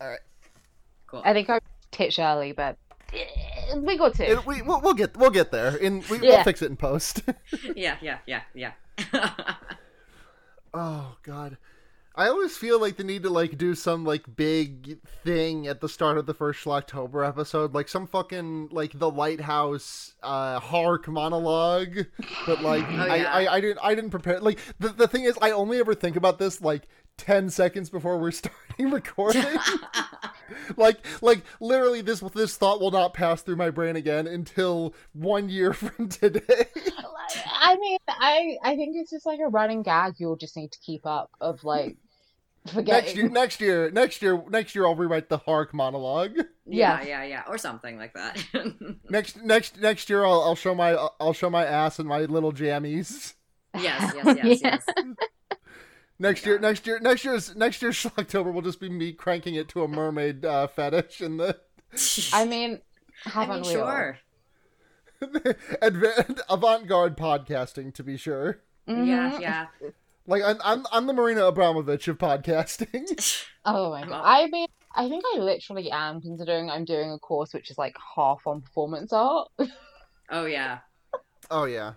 All right. Cool. I think I titch early, but eh, we got to. It- we, we'll, we'll get we'll get there. In we, Yeah. we'll fix it in post. yeah, yeah, yeah, yeah. oh God, I always feel like the need to like do some like big thing at the start of the first Schlocktober episode, like some fucking like the lighthouse uh hark monologue. But like Oh, I. I I didn't I didn't prepare. Like the the thing is, I only ever think about this like. 10 seconds before we're starting recording like like literally this this thought will not pass through my brain again until one year from today I mean, I I think it's just like a running gag. You'll just need to keep up of like next year forgetting. next year next year next year i'll rewrite the hark monologue yeah, Yes. yeah, yeah, or something like that. next next next year i'll, I'll show my i'll show my ass and my little jammies yes, yes, yes, Yeah. yes. Next year next year next year's next year's october will just be me cranking it to a mermaid uh, fetish and the I mean, I haven't mean, we all? sure. adva- avant-garde podcasting to be sure Yeah, Mhm. yeah. like i'm i'm, I'm the marina abramovic of podcasting Oh my god. I mean, I think I literally am considering I'm doing a course which is like half on performance art, Oh yeah. oh yeah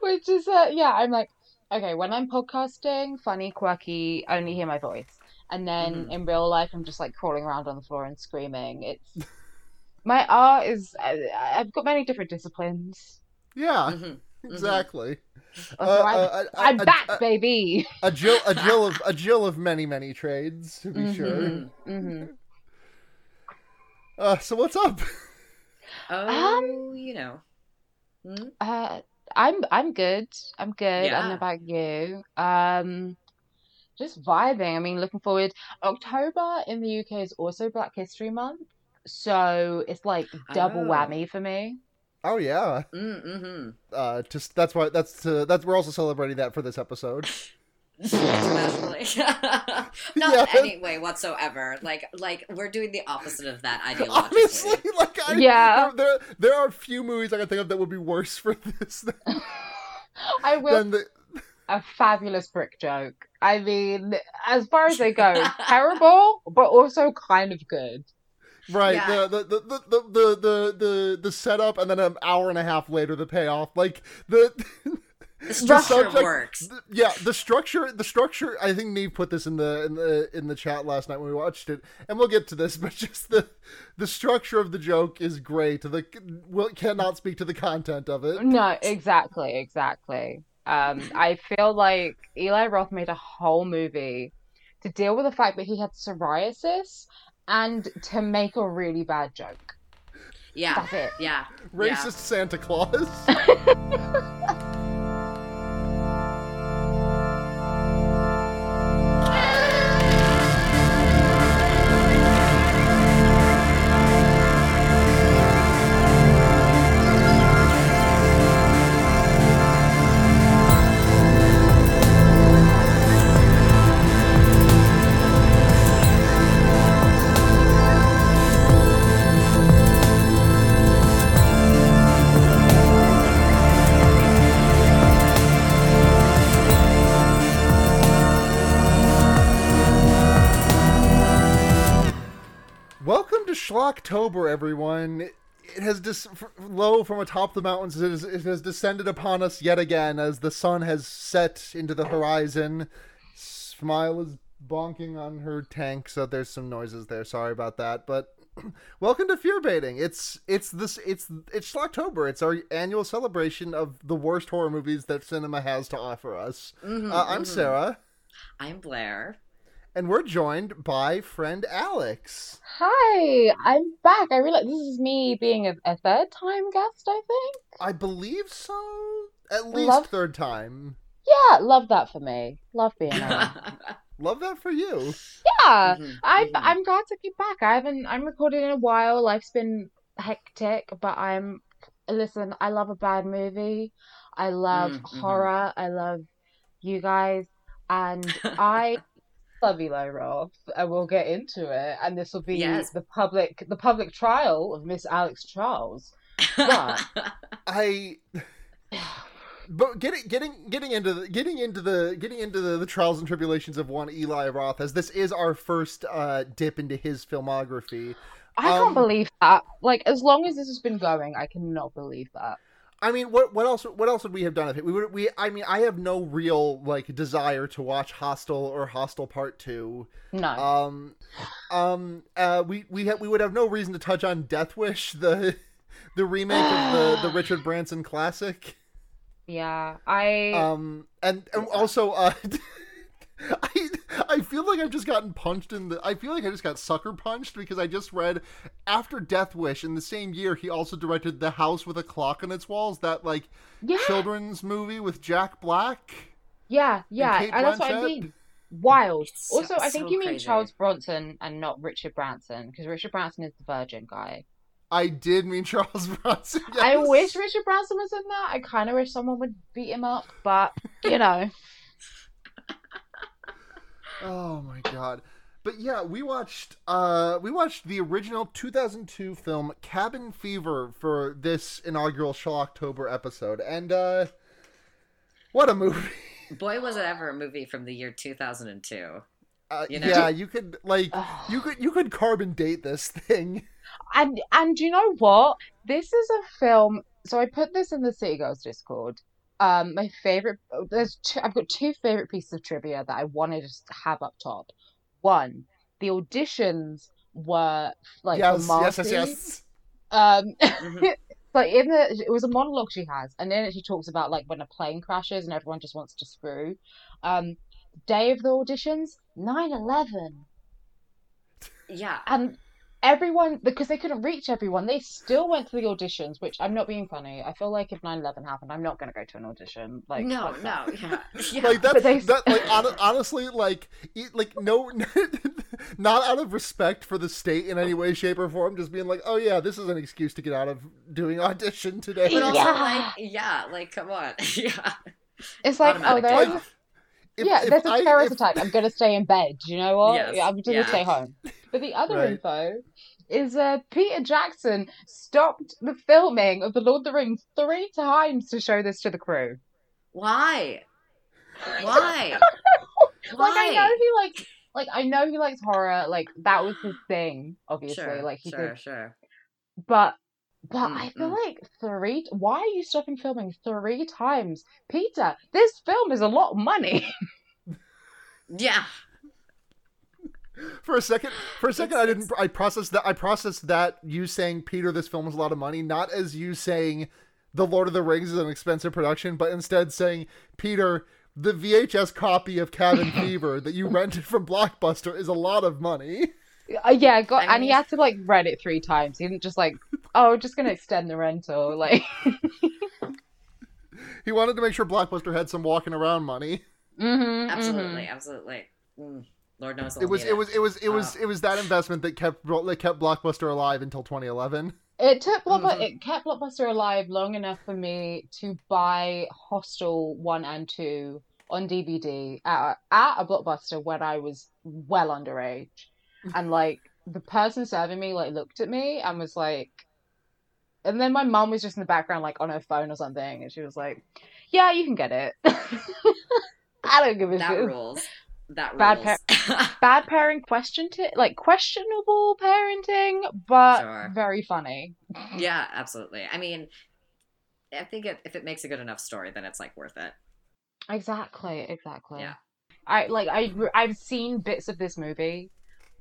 which is uh, yeah. I'm like, okay, when I'm podcasting, funny, quirky, only hear my voice, and then Mhm. in real life, I'm just like crawling around on the floor and screaming. It's my art is I, I've got many different disciplines. yeah Mhm. exactly So Uh, I'm, uh, I'm uh, back, uh, baby. a jill a jill of a jill of many many trades to be Mhm. sure Mhm. hmm uh so what's up Oh, you know. Hmm? Uh, I'm I'm good. I'm good. I don't know about you. Um, just vibing. I mean, looking forward. October in the UK is also Black History Month, so it's like double Oh. whammy for me. oh yeah Mm-hmm. uh just that's why that's to that's we're also celebrating that for this episode Internationally. Not Yeah. any way whatsoever. Like, like we're doing the opposite of that ideologically. honestly like I, Yeah. there, there there are few movies i can think of that would be worse for this than, I will than the a fabulous brick joke. I mean, as far as they go, terrible, but also kind of good. right Yeah. the, the, the, the, the the the the setup and then an hour and a half later the payoff like the The structure subject- works. th- yeah the structure the structure i think neve put this in the in the in the chat last night when we watched it and we'll get to this but just the the structure of the joke is great the well cannot speak to the content of it No, exactly, exactly. Um, I feel like Eli Roth made a whole movie to deal with the fact that he had psoriasis and to make a really bad joke. Yeah. That's it. Yeah. racist santa claus Schlocktober, everyone. It has dis- low from atop the mountains. It has, it has descended upon us yet again as the sun has set into the horizon. Smile is bonking on her tank, so there's some noises there. Sorry about that, but welcome to Fear Baiting. It's it's this it's it's Schlocktober. It's our annual celebration of the worst horror movies that cinema has to offer us. Mhm, Uh, I'm mhm. Sarah, I'm Blair. And we're joined by friend Alex. Hi, I'm back. I realize this is me being a, a third time guest, I think. I believe so. At least Love- third time. Yeah, love that for me. Love being on. Love that for you. Yeah. Mhm, I'm mhm. I'm glad to be back. I haven't I'm recording in a while. Life's been hectic, but I'm listen, I love a bad movie. I love Mm, mhm. horror. I love you guys. And I love Eli Roth, and we'll get into it. And this will be Yes. the public the public trial of Miss Alex Charles. But- I but getting getting getting into the getting into the getting into the, the trials and tribulations of one Eli Roth, as this is our first uh, dip into his filmography. I can't Um, believe that. Like, as long as this has been going, I cannot believe that. I mean, what what else what else would we have done if it? We would we. I mean, I have no real like desire to watch Hostel or Hostel Part Two. No. Um, um, uh, we we ha- we would have no reason to touch on Death Wish, the the remake of the the Richard Branson classic. yeah, I. Um, and, and also, uh, I I feel like I've just gotten punched in the. I feel like I just got sucker punched because I just read after Death Wish in the same year he also directed The House with a Clock on Its Walls, that like yeah, children's movie with Jack Black. yeah, yeah, Kate and that's what I mean. Wild. It's so- also, I think so you mean crazy. Charles Bronson and not Richard Branson because Richard Branson is the Virgin guy. I did mean Charles Bronson. I wish Richard Branson was in that. I kind of wish someone would beat him up, but you know. Oh my god. But yeah, we watched uh we watched the original 2002 film Cabin Fever for this inaugural Schlocktober episode and uh what a movie. Boy, was it ever a movie from the year 2002. Uh, You know? yeah, you could like Ugh. you could you could carbon date this thing. And and you know what? This is a film. So I put this in the City Girls Discord. Um, my favorite. There's two, I've got two favorite pieces of trivia that I wanted to have up top. One, the auditions were like yes, for yes, yes, yes. Um, Mhm. like in the it was a monologue she has, and in it she talks about like when a plane crashes and everyone just wants to screw. Um, day of the auditions, 9/11 Yeah. and everyone because they couldn't reach everyone they still went to the auditions which i'm not being funny i feel like if 9-11 happened i'm not going to go to an audition like no, no, yeah. yeah. Like that, But they- that like hon- honestly, like, e- like no, not out of respect for the state in any way, shape, or form. Just being like, oh yeah, this is an excuse to get out of doing audition today. but also, Yeah. like, yeah, like, come on. yeah. it's like oh there's Like, if- yeah if there's a I- terrorist if- attack i'm going to stay in bed you know what Yes, Yeah, i'm just going yeah. to stay home but the other Right. info is uh peter jackson stopped the filming of the lord of the rings three times to show this to the crew Why? Why? Why? like i know he like like i know he likes horror like that was his thing obviously Sure, like he sure, did sure. But but I feel like three. Why are you stopping filming three times, Peter? This film is a lot of money. Yeah. For a second, for a second, I didn't. I processed that. I processed that you saying Peter, this film is a lot of money, not as you saying the Lord of the Rings is an expensive production, but instead saying Peter, the VHS copy of Cabin Fever that you rented from Blockbuster is a lot of money. Uh, yeah, got, I and he had to like rent it three times. He didn't just like, oh, just gonna extend the rental. Like, He wanted to make sure Blockbuster had some walking around money. mhm, Absolutely, mhm. absolutely. Mm. Lord knows It they'll was need it was it was it was Uh. it was that investment that kept that kept Blockbuster alive until 2011. It took Blockbuster. Mhm. It kept Blockbuster alive long enough for me to buy Hostel one and two on DVD at a, at a Blockbuster when I was well underage, and like the person serving me like looked at me and was like, and then my mom was just in the background like on her phone or something, and she was like, "Yeah, you can get it." I don't give a That shit. rules. That Bad rules. Bad pairing question to like questionable parenting, but Sure. very funny. yeah, absolutely. I mean, I think it, if it makes a good enough story, then it's like worth it. Exactly, exactly. Yeah. I like I I've seen bits of this movie,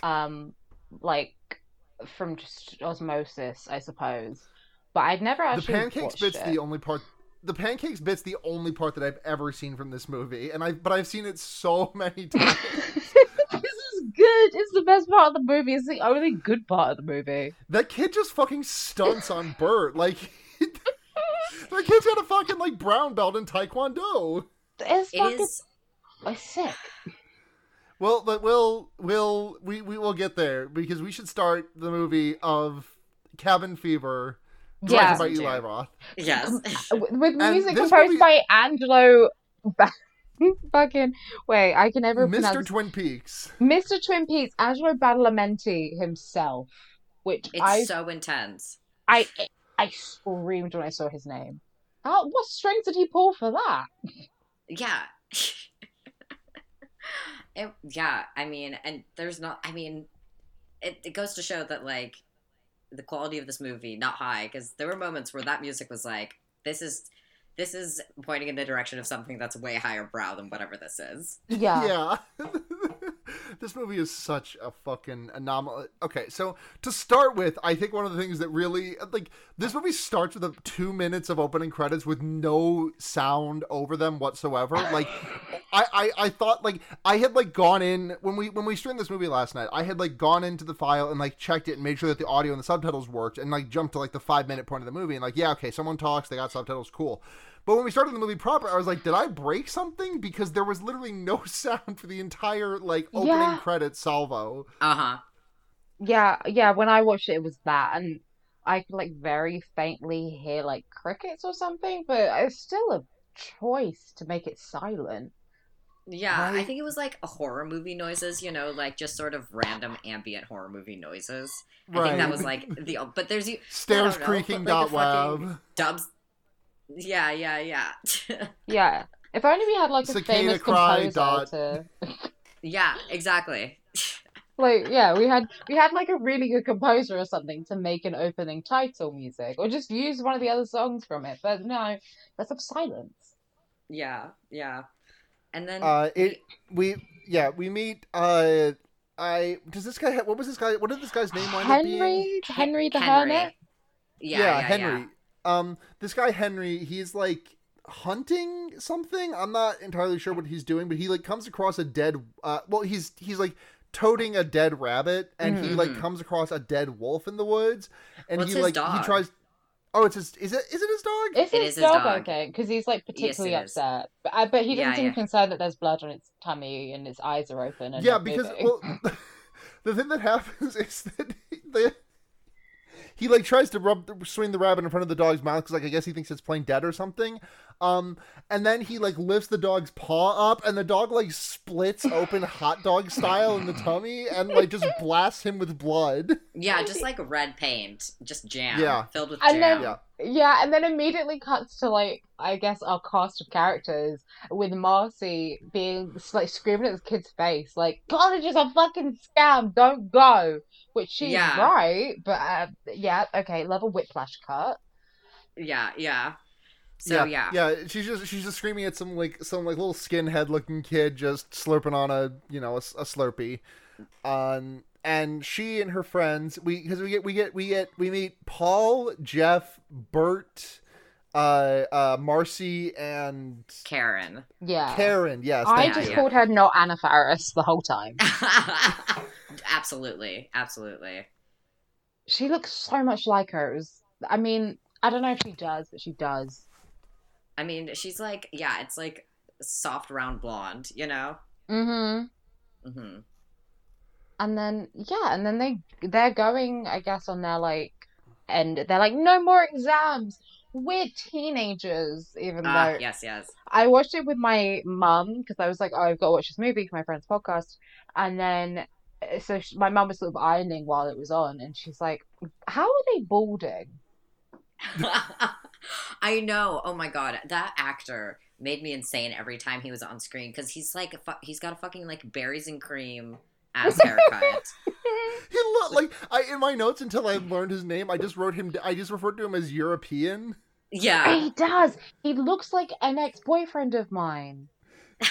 um, like from just osmosis, I suppose, but I'd never The actually pancakes watched bit's it. the only part. The pancakes bit's the only part that I've ever seen from this movie, and I but I've seen it so many times. this is good. It's the best part of the movie. It's the only good part of the movie. that kid just fucking stunts on Bert. Like that kid's got a fucking like brown belt in Taekwondo. It's It fucking is. it's sick. Well, but we'll we'll we we will get there because we should start the movie of Cabin Fever, directed Yeah, by Eli two. Roth. Yes. Um, uh, with with And music composed movie- by Angelo. Fucking wait, I can never Mr. pronounce Twin Peaks. Mr. Twin Peaks, Angelo Badalamenti himself, which It's I so intense. I I screamed when I saw his name. How what strings did he pull for that? Yeah. it, yeah, I mean, and there's not, I mean, it, it goes to show that, like, the quality of this movie, not high, because there were moments where that music was like, this is. This is pointing in the direction of something that's way higher brow than whatever this is. Yeah. Yeah. this movie is such a fucking anomaly. Okay, so to start with, I think one of the things that really like this movie starts with a two minutes of opening credits with no sound over them whatsoever. Like, I, I I thought like I had like gone in when we when we streamed this movie last night. I had like gone into the file and like checked it and made sure that the audio and the subtitles worked and like jumped to like the five minute point of the movie and like yeah okay someone talks they got subtitles cool. But when we started the movie proper, I was like, did I break something? Because there was literally no sound for the entire like opening Yeah. credits salvo. Uh huh. Yeah, yeah, when I watched it it was that and I could like very faintly hear like crickets or something, but it's still a choice to make it silent. Yeah, I think it was like a horror movie noises, you know, like just sort of random ambient horror movie noises. I think that was like the, but there's you stairs I don't know, creaking but, like, dot web. dubs. Yeah, yeah, yeah. Yeah. If only we had like a Cicada famous cry composer to yeah, exactly. like yeah, we had we had like a really good composer or something to make an opening title music or just use one of the other songs from it. But no, let's have silence. Yeah, yeah. And then Uh, it we yeah we meet uh. I does this guy what was this guy what did this guy's name wind up being? Henry Henry the Henry. Hermit? yeah, yeah, Henry. yeah. Um, this guy Henry, he's like hunting something. I'm not entirely sure what he's doing, but he like comes across a dead. Uh, well, he's he's like toting a dead rabbit, and he like Mhm. comes across a dead wolf in the woods, and What's he his like he tries. Oh, it's his. Is it? Is it his dog? Is It his is his dog, dog. okay? Because he's like particularly it is. upset, but I but he doesn't Yeah, seem yeah. concerned that there's blood on its tummy and its eyes are open. And yeah, because well, the thing that happens is that he, the, he like tries to rub swing the rabbit in front of the dog's mouth because like I guess he thinks it's playing dead or something. Um, and then he like lifts the dog's paw up, and the dog like splits open hot dog style in the tummy, and like just blasts him with blood. Yeah, just like red paint, just jam. Yeah. Filled with And jam. then- Yeah. Yeah, and then immediately cuts to like I guess our cast of characters with Marcy being like screaming at the kid's face, like college is a fucking scam, don't go. Which she's Yeah. right, but uh, yeah, okay, level whiplash cut. yeah, yeah. So yeah. yeah. She's just she's just screaming at some like some like little skinhead looking kid just slurping on a you know a, a Slurpee, um, and she and her friends we because we get we get we get we meet Paul, Jeff, Bert, uh, uh, Marcy, and Karen. Yeah. Karen. Yes, I thank just yeah. called her not Anna Faris the whole time. absolutely, absolutely. She looks so much like her. It was, I mean, I don't know if she does, but she does. I mean, she's like, yeah, it's like soft round blonde, you know. Mm-hmm. hmm And then yeah, and then they they're going, I guess, on their like and they're like, no more exams. We're teenagers, even Ah, though yes, yes. I watched it with my mum because I was like, oh, I've got to watch this movie for my friend's podcast, and then uh, so she, my mum was sort of ironing while it was on, and she's like, how are they balding? I know. Oh my god, that actor made me insane every time he was on screen because he's like, he's got a fucking like berries and cream ass haircut. He looked like I in my notes until I learned his name. I just wrote him. I just referred to him as European. yeah. He does. He looks like an ex-boyfriend of mine.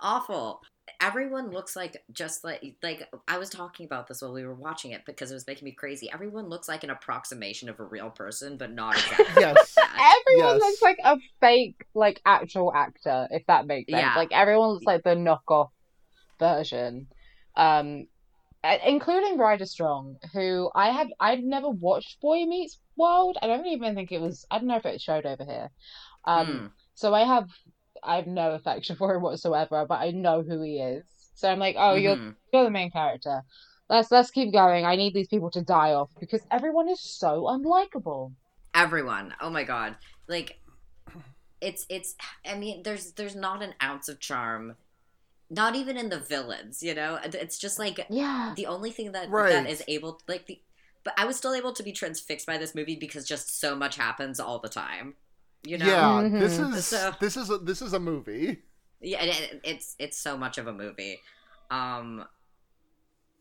Awful. Everyone looks like just like like I was talking about this while we were watching it because it was making me crazy. Everyone looks like an approximation of a real person, but not exactly. Yes. Everyone Yes. looks like a fake, like actual actor, if that makes sense. Yeah. Like everyone looks like the knockoff version, um, including Ryder Strong, who I have I've never watched Boy Meets World. I don't even think it was. I don't know if it showed over here. Um, Hmm. so I have I have no affection for him whatsoever, but I know who he is. So I'm like, oh, you're Mhm. you're the main character. Let's let's keep going. I need these people to die off because everyone is so unlikable. everyone. Oh my god. Like it's it's I mean there's there's not an ounce of charm not even in the villains, you know? It's just like Yeah. the only thing that Right. that is able like the but I was still able to be transfixed by this movie because just so much happens all the time. You know? Yeah, Mhm. this is So- this is a, this is a movie. yeah it, it- it's it's so much of a movie um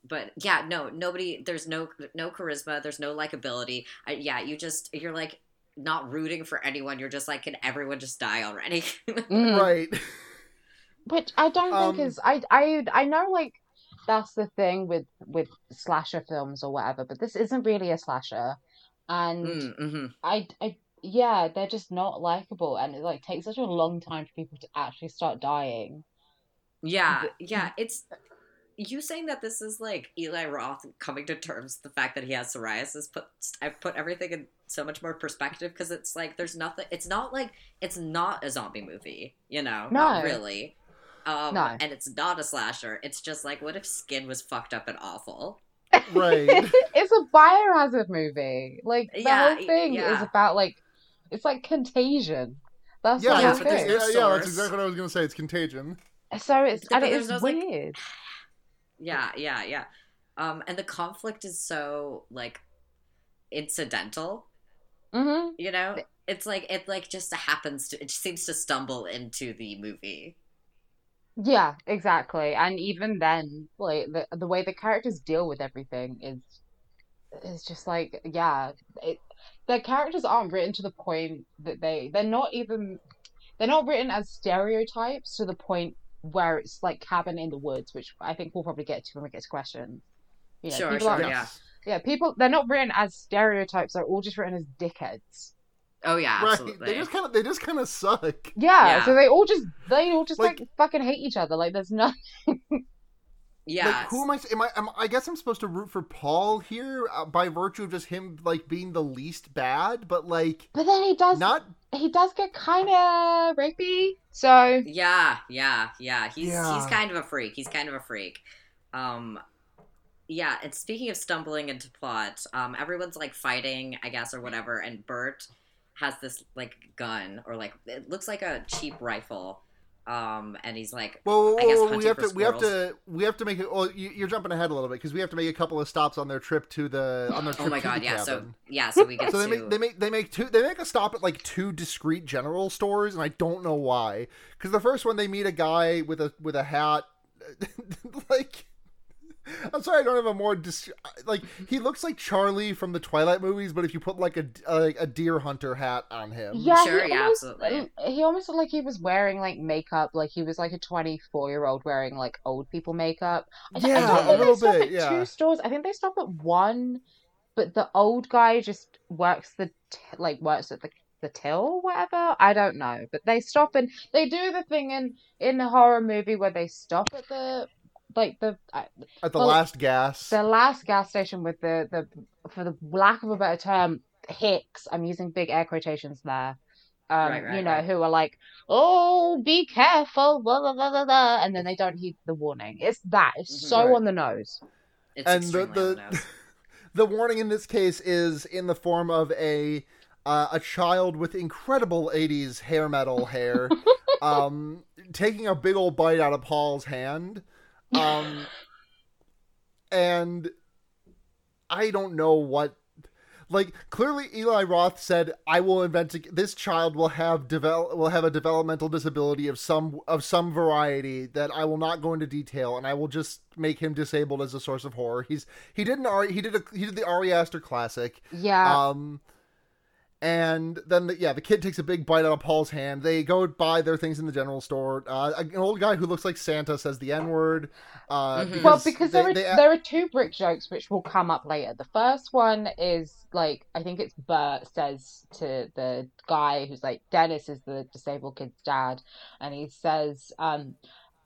but yeah no nobody there's no no charisma there's no likability I, yeah you just you're like not rooting for anyone you're just like can everyone just die already Mhm. Right. Which I don't Um, think is I I I know like that's the thing with with slasher films or whatever, but this isn't really a slasher, and mm, hmm I I yeah they're just not likable, and it like takes such a long time for people to actually start dying. yeah yeah it's you saying that this is like Eli Roth coming to terms with the fact that he has psoriasis put I put everything in so much more perspective because it's like there's nothing it's not like it's not a zombie movie you know not really um No. and it's not a slasher it's just like what if skin was fucked up and awful Right. it's a biohazard movie. Like the Yeah, whole thing yeah. is about like it's like contagion. That's Yeah, the Yeah, whole it's, but thing. there's yeah, yeah, that's exactly what I was gonna say. It's contagion. So it's But and it there's is like- weird. yeah yeah yeah um and the conflict is so like incidental hmm you know it's like it like just happens to it seems to stumble into the movie Yeah, exactly. And even then, like the the way the characters deal with everything is is just like yeah, it their characters aren't written to the point that they they're not even they're not written as stereotypes to the point where it's like cabin in the woods, which I think we'll probably get to when we get to questions. You know, Sure, people sure, aren't- yeah. Yeah, people they're not written as stereotypes, they're all just written as dickheads. oh yeah Right. absolutely They just kind of they just kind of suck. Yeah, Yeah. so they all just they all just like, Like- fucking hate each other. Like there's no yeah Like who am I? Am I? Am, I guess I'm supposed to root for Paul here uh, by virtue of just him like being the least bad, but like But then he does not. he does get kind of rapey. So Yeah, yeah, yeah. He's Yeah. he's kind of a freak. He's kind of a freak. Um yeah, and speaking of stumbling into plot, um everyone's like fighting, I guess or whatever, and Bert has this like gun or like it looks like a cheap rifle. Um and he's like Well, we have to we have to we have to make it. Well, you, you're jumping ahead a little bit because we have to make a couple of stops on their trip to the on their trip Oh my to god, the yeah. So yeah, so we get So they to make they make they make two they make a stop at like two discrete general stores, and I don't know why. Because the first one they meet a guy with a with a hat, like. I'm sorry, I don't have a more dis- like he looks like Charlie from the Twilight movies, but if you put like a like a deer hunter hat on him, yeah, Sure, he yeah, almost, absolutely. He almost looked like he was wearing like makeup, like he was like a 24 year old wearing like old people makeup. I, th- I Yeah, don't a think they little stop bit, at yeah. two stores. I think they stop at one, but the old guy just works the t- like works at the the till whatever. I don't know, but they stop and they do the thing in in a horror movie where they stop at the like the at the Well, last gas. the last gas station with the the for the lack of a better term hicks i'm using big air quotations there um Right, right, you know right. who are like oh be careful blah, blah, blah, blah, blah, and then they don't heed the warning it's that it's Mhm. so Right. on the nose it's and the extremely on the, the nose. the warning in this case is in the form of a uh, a child with incredible 80s hair metal hair um taking a big old bite out of Paul's hand um and I don't know what like clearly Eli Roth said I will invent a, this child will have develop will have a developmental disability of some of some variety that I will not go into detail and I will just make him disabled as a source of horror. He's he did an he did a he did the Ari Aster classic. yeah Um and then the, yeah, the kid takes a big bite out of Paul's hand. They go buy their things in the general store. Uh, an old guy who looks like Santa says the N word. Uh, Mhm. well because they- there are they- there are two brick jokes which will come up later the first one is like i think it's bert says to the guy who's like dennis is the disabled kid's dad and he says um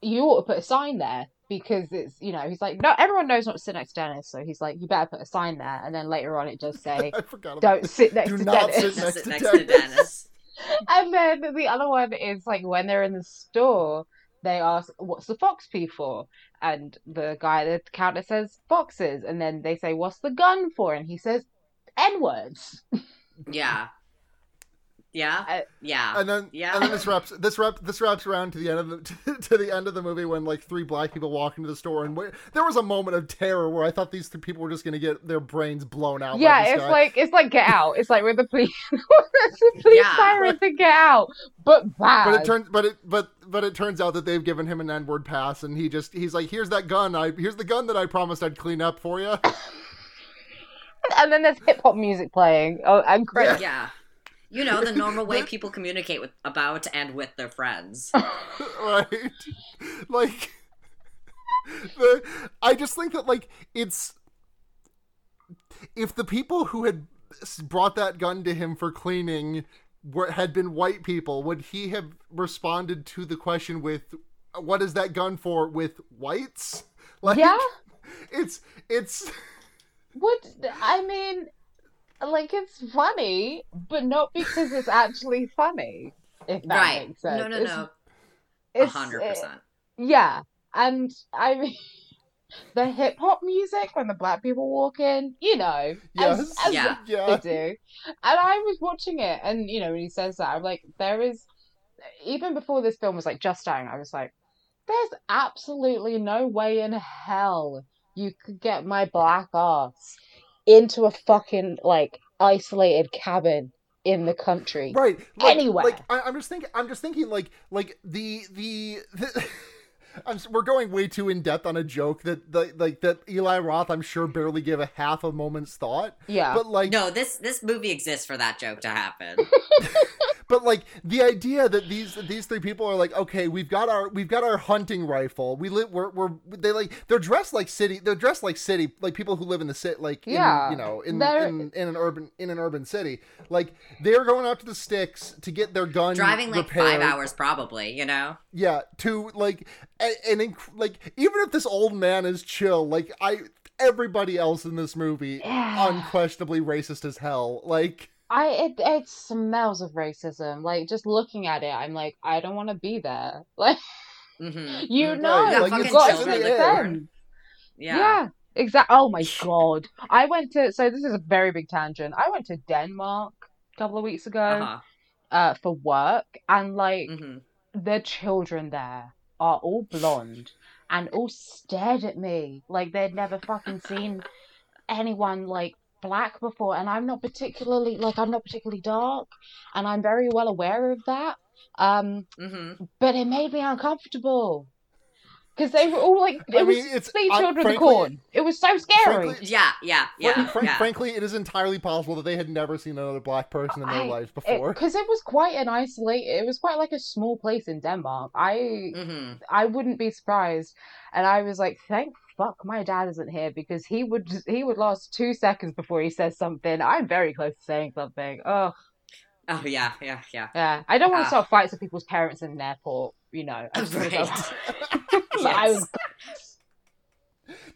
you ought to put a sign there because it's you know he's like no everyone knows not to sit next to dennis so he's like you better put a sign there and then later on it does say I forgot about don't sit next Do to not dennis sit next to next to Dennis. Dennis. and then the other one is like when they're in the store, they ask, "What's the fox pee for?" And the guy at the counter says, "Foxes." And then they say, "What's the gun for?" And he says, "N words." Yeah. Yeah, yeah, and then Yeah. and then this wraps this wrap this wraps around to the end of the to, the end of the movie when like three black people walk into the store and where, there was a moment of terror where I thought these three people were just gonna get their brains blown out. by yeah, this it's guy. like it's like Get Out. It's like with the police, the police Yeah. sirens and Get Out, but bad. But it turns, but it, but, but it turns out that they've given him an N-word pass, and he just, he's like, "Here's that gun. I, here's the gun that I promised I'd clean up for you." and then there's hip hop music playing. Oh, and credits. yeah. You know the normal way people communicate with about and with their friends. right? Like, the, I just think that like it's if the people who had brought that gun to him for cleaning were had been white people, would he have responded to the question with, "What is that gun for?" with whites? Like, Yeah. it's it's. What I mean, like it's funny, but not because it's actually funny. If that right. makes sense. No, no, It's- no. Uh, A it's- hundred percent. Yeah, and I mean, the hip hop music when the black people walk in, you know, Yes. as Yeah. they Yeah. do. And I was watching it, and you know, when he says that, I'm like, there is, even before this film was like just starting, I was like, there's absolutely no way in hell you could get my black ass into a fucking like isolated cabin in the country. right like, Anywhere. like I, i'm just thinking i'm just thinking like like the the, the I'm, we're going way too in depth on a joke that the, like that Eli Roth I'm sure barely gave a half a moment's thought. Yeah. But like No, this this movie exists for that joke to happen. but like the idea that these these three people are like okay we've got our we've got our hunting rifle we live we're, we're they like they're dressed like city they're dressed like city like people who live in the city like in, Yeah, you know in, they're- in in an urban in an urban city like they're going out to the sticks to get their gun Driving like repaired. five hours, probably. You know. yeah to like and an inc- like even if this old man is chill like i everybody else in this movie Yeah. unquestionably racist as hell like I it it smells of racism. Like just looking at it, I'm like, I don't want to be there. Like hmm you Right, know, like, you've got to in the. Yeah. Yeah, exactly. Oh my god, I went to. So this is a very big tangent. I went to Denmark a couple of weeks ago Uh-huh. uh, for work, and like hmm the children there are all blonde and all stared at me like they'd never fucking seen anyone like black before and i'm not particularly like i'm not particularly dark and i'm very well aware of that um hmm but it made me uncomfortable because they were all like it I was mean, it's- the I- children of the frankly- corn it was so scary frankly- Yeah. Yeah. Yeah. Fran- fran- yeah. Frankly, it is entirely possible that they had never seen another black person in their I- lives before. because it, was quite an isolated it was quite like a small place in denmark i hmm I wouldn't be surprised. And I was like, thank fuck my dad isn't here because he would he would last two seconds before he says something. I'm very close to saying something. Oh Oh yeah. Yeah. Yeah. yeah. I don't want to Ah. start fights with people's parents in an airport, you know. Wanna go- I was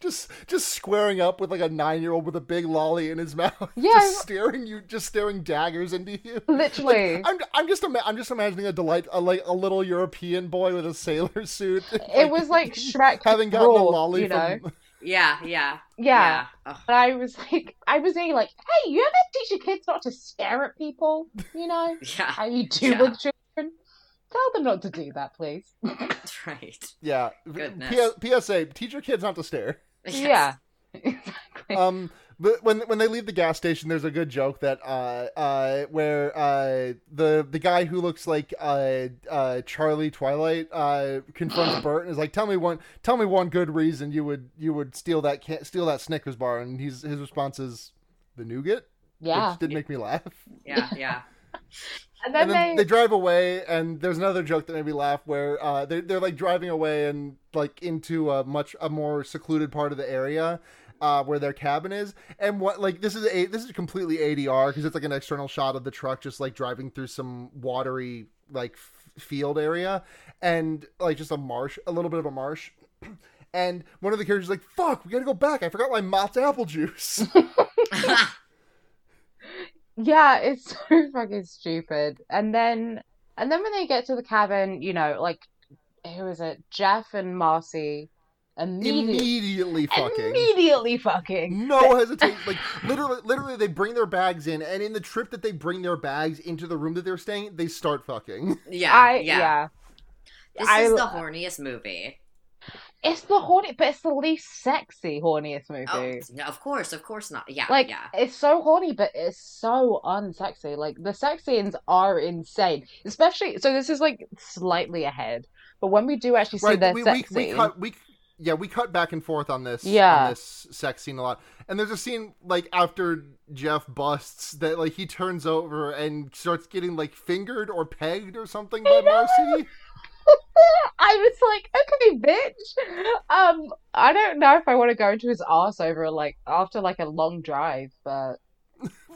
just just squaring up with like a nine year old with a big lolly in his mouth, Yeah, just staring you, just staring daggers into you. literally I'm, I'm just ima- I'm just imagining a delight a, like a little European boy with a sailor suit. it was like Shrek having gotten a lolly you know. from Yeah. Yeah. Yeah. Ugh. And I was like I was thinking like, hey, you ever teach your kids not to stare at people? You know? Yeah. How you do Yeah. with children? Tell them not to do that, please. That's right. yeah. Goodness. P- PSA: Teach your kids not to stare. Yes. Yeah. Exactly. um but when when they leave the gas station there's a good joke that uh uh where uh the the guy who looks like uh uh charlie twilight uh confronts bert and is like tell me one tell me one good reason you would you would steal that can steal that snickers bar and he's his response is the nougat yeah. which did make me laugh Yeah. Yeah. And then, and then they, they drive away and there's another joke that made me laugh where uh they're, they're like driving away and like into a much a more secluded part of the area uh where their cabin is. And what like this is a this is completely adr because it's like an external shot of the truck just like driving through some watery like f- field area. And like just a marsh a little bit of a marsh. And one of the characters is like fuck we gotta go back. I forgot my mott's apple juice yeah, it's so fucking stupid. And then and then when they get to the cabin, you know, like who is it? Jeff and Marcy Immediately, Immediately fucking. immediately fucking. No hesitation. Like literally, literally, they bring their bags in, and in the trip that they bring their bags into the room that they're staying, they start fucking. Yeah, I yeah. yeah. This I- is the horniest movie. It's the horny, but it's the least sexy horniest oh, movie. Oh, no, of course, of course not. Yeah, like yeah. it's so horny, but it's so unsexy. Like the sex scenes are insane, especially. So this is like slightly ahead, but when we do actually see right? their We, sex we, we scene, cut we. Yeah, we cut back and forth on this Yeah. on this sex scene a lot. And there's a scene like after Jeff busts that like he turns over and starts getting like fingered or pegged or something by Marcy. I was like, okay, bitch. Um, I don't know if I want to go into his ass over like after like a long drive, but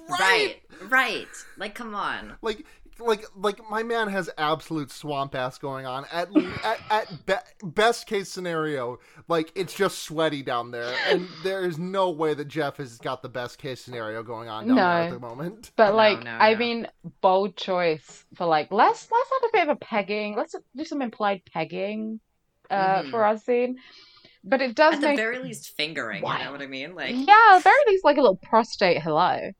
Right, right. Like, come on. like like like my man has absolute swamp ass going on at at, at be- best case scenario like it's just sweaty down there and there is no way that jeff has got the best case scenario going on down there at the moment but like no, I no. mean, bold choice for like let's let's have a bit of a pegging. Let's do some implied pegging, uh, Mhm. for our scene. But it does At the make very least, fingering. You know what I mean? Like, yeah, at very least like a little prostate hello.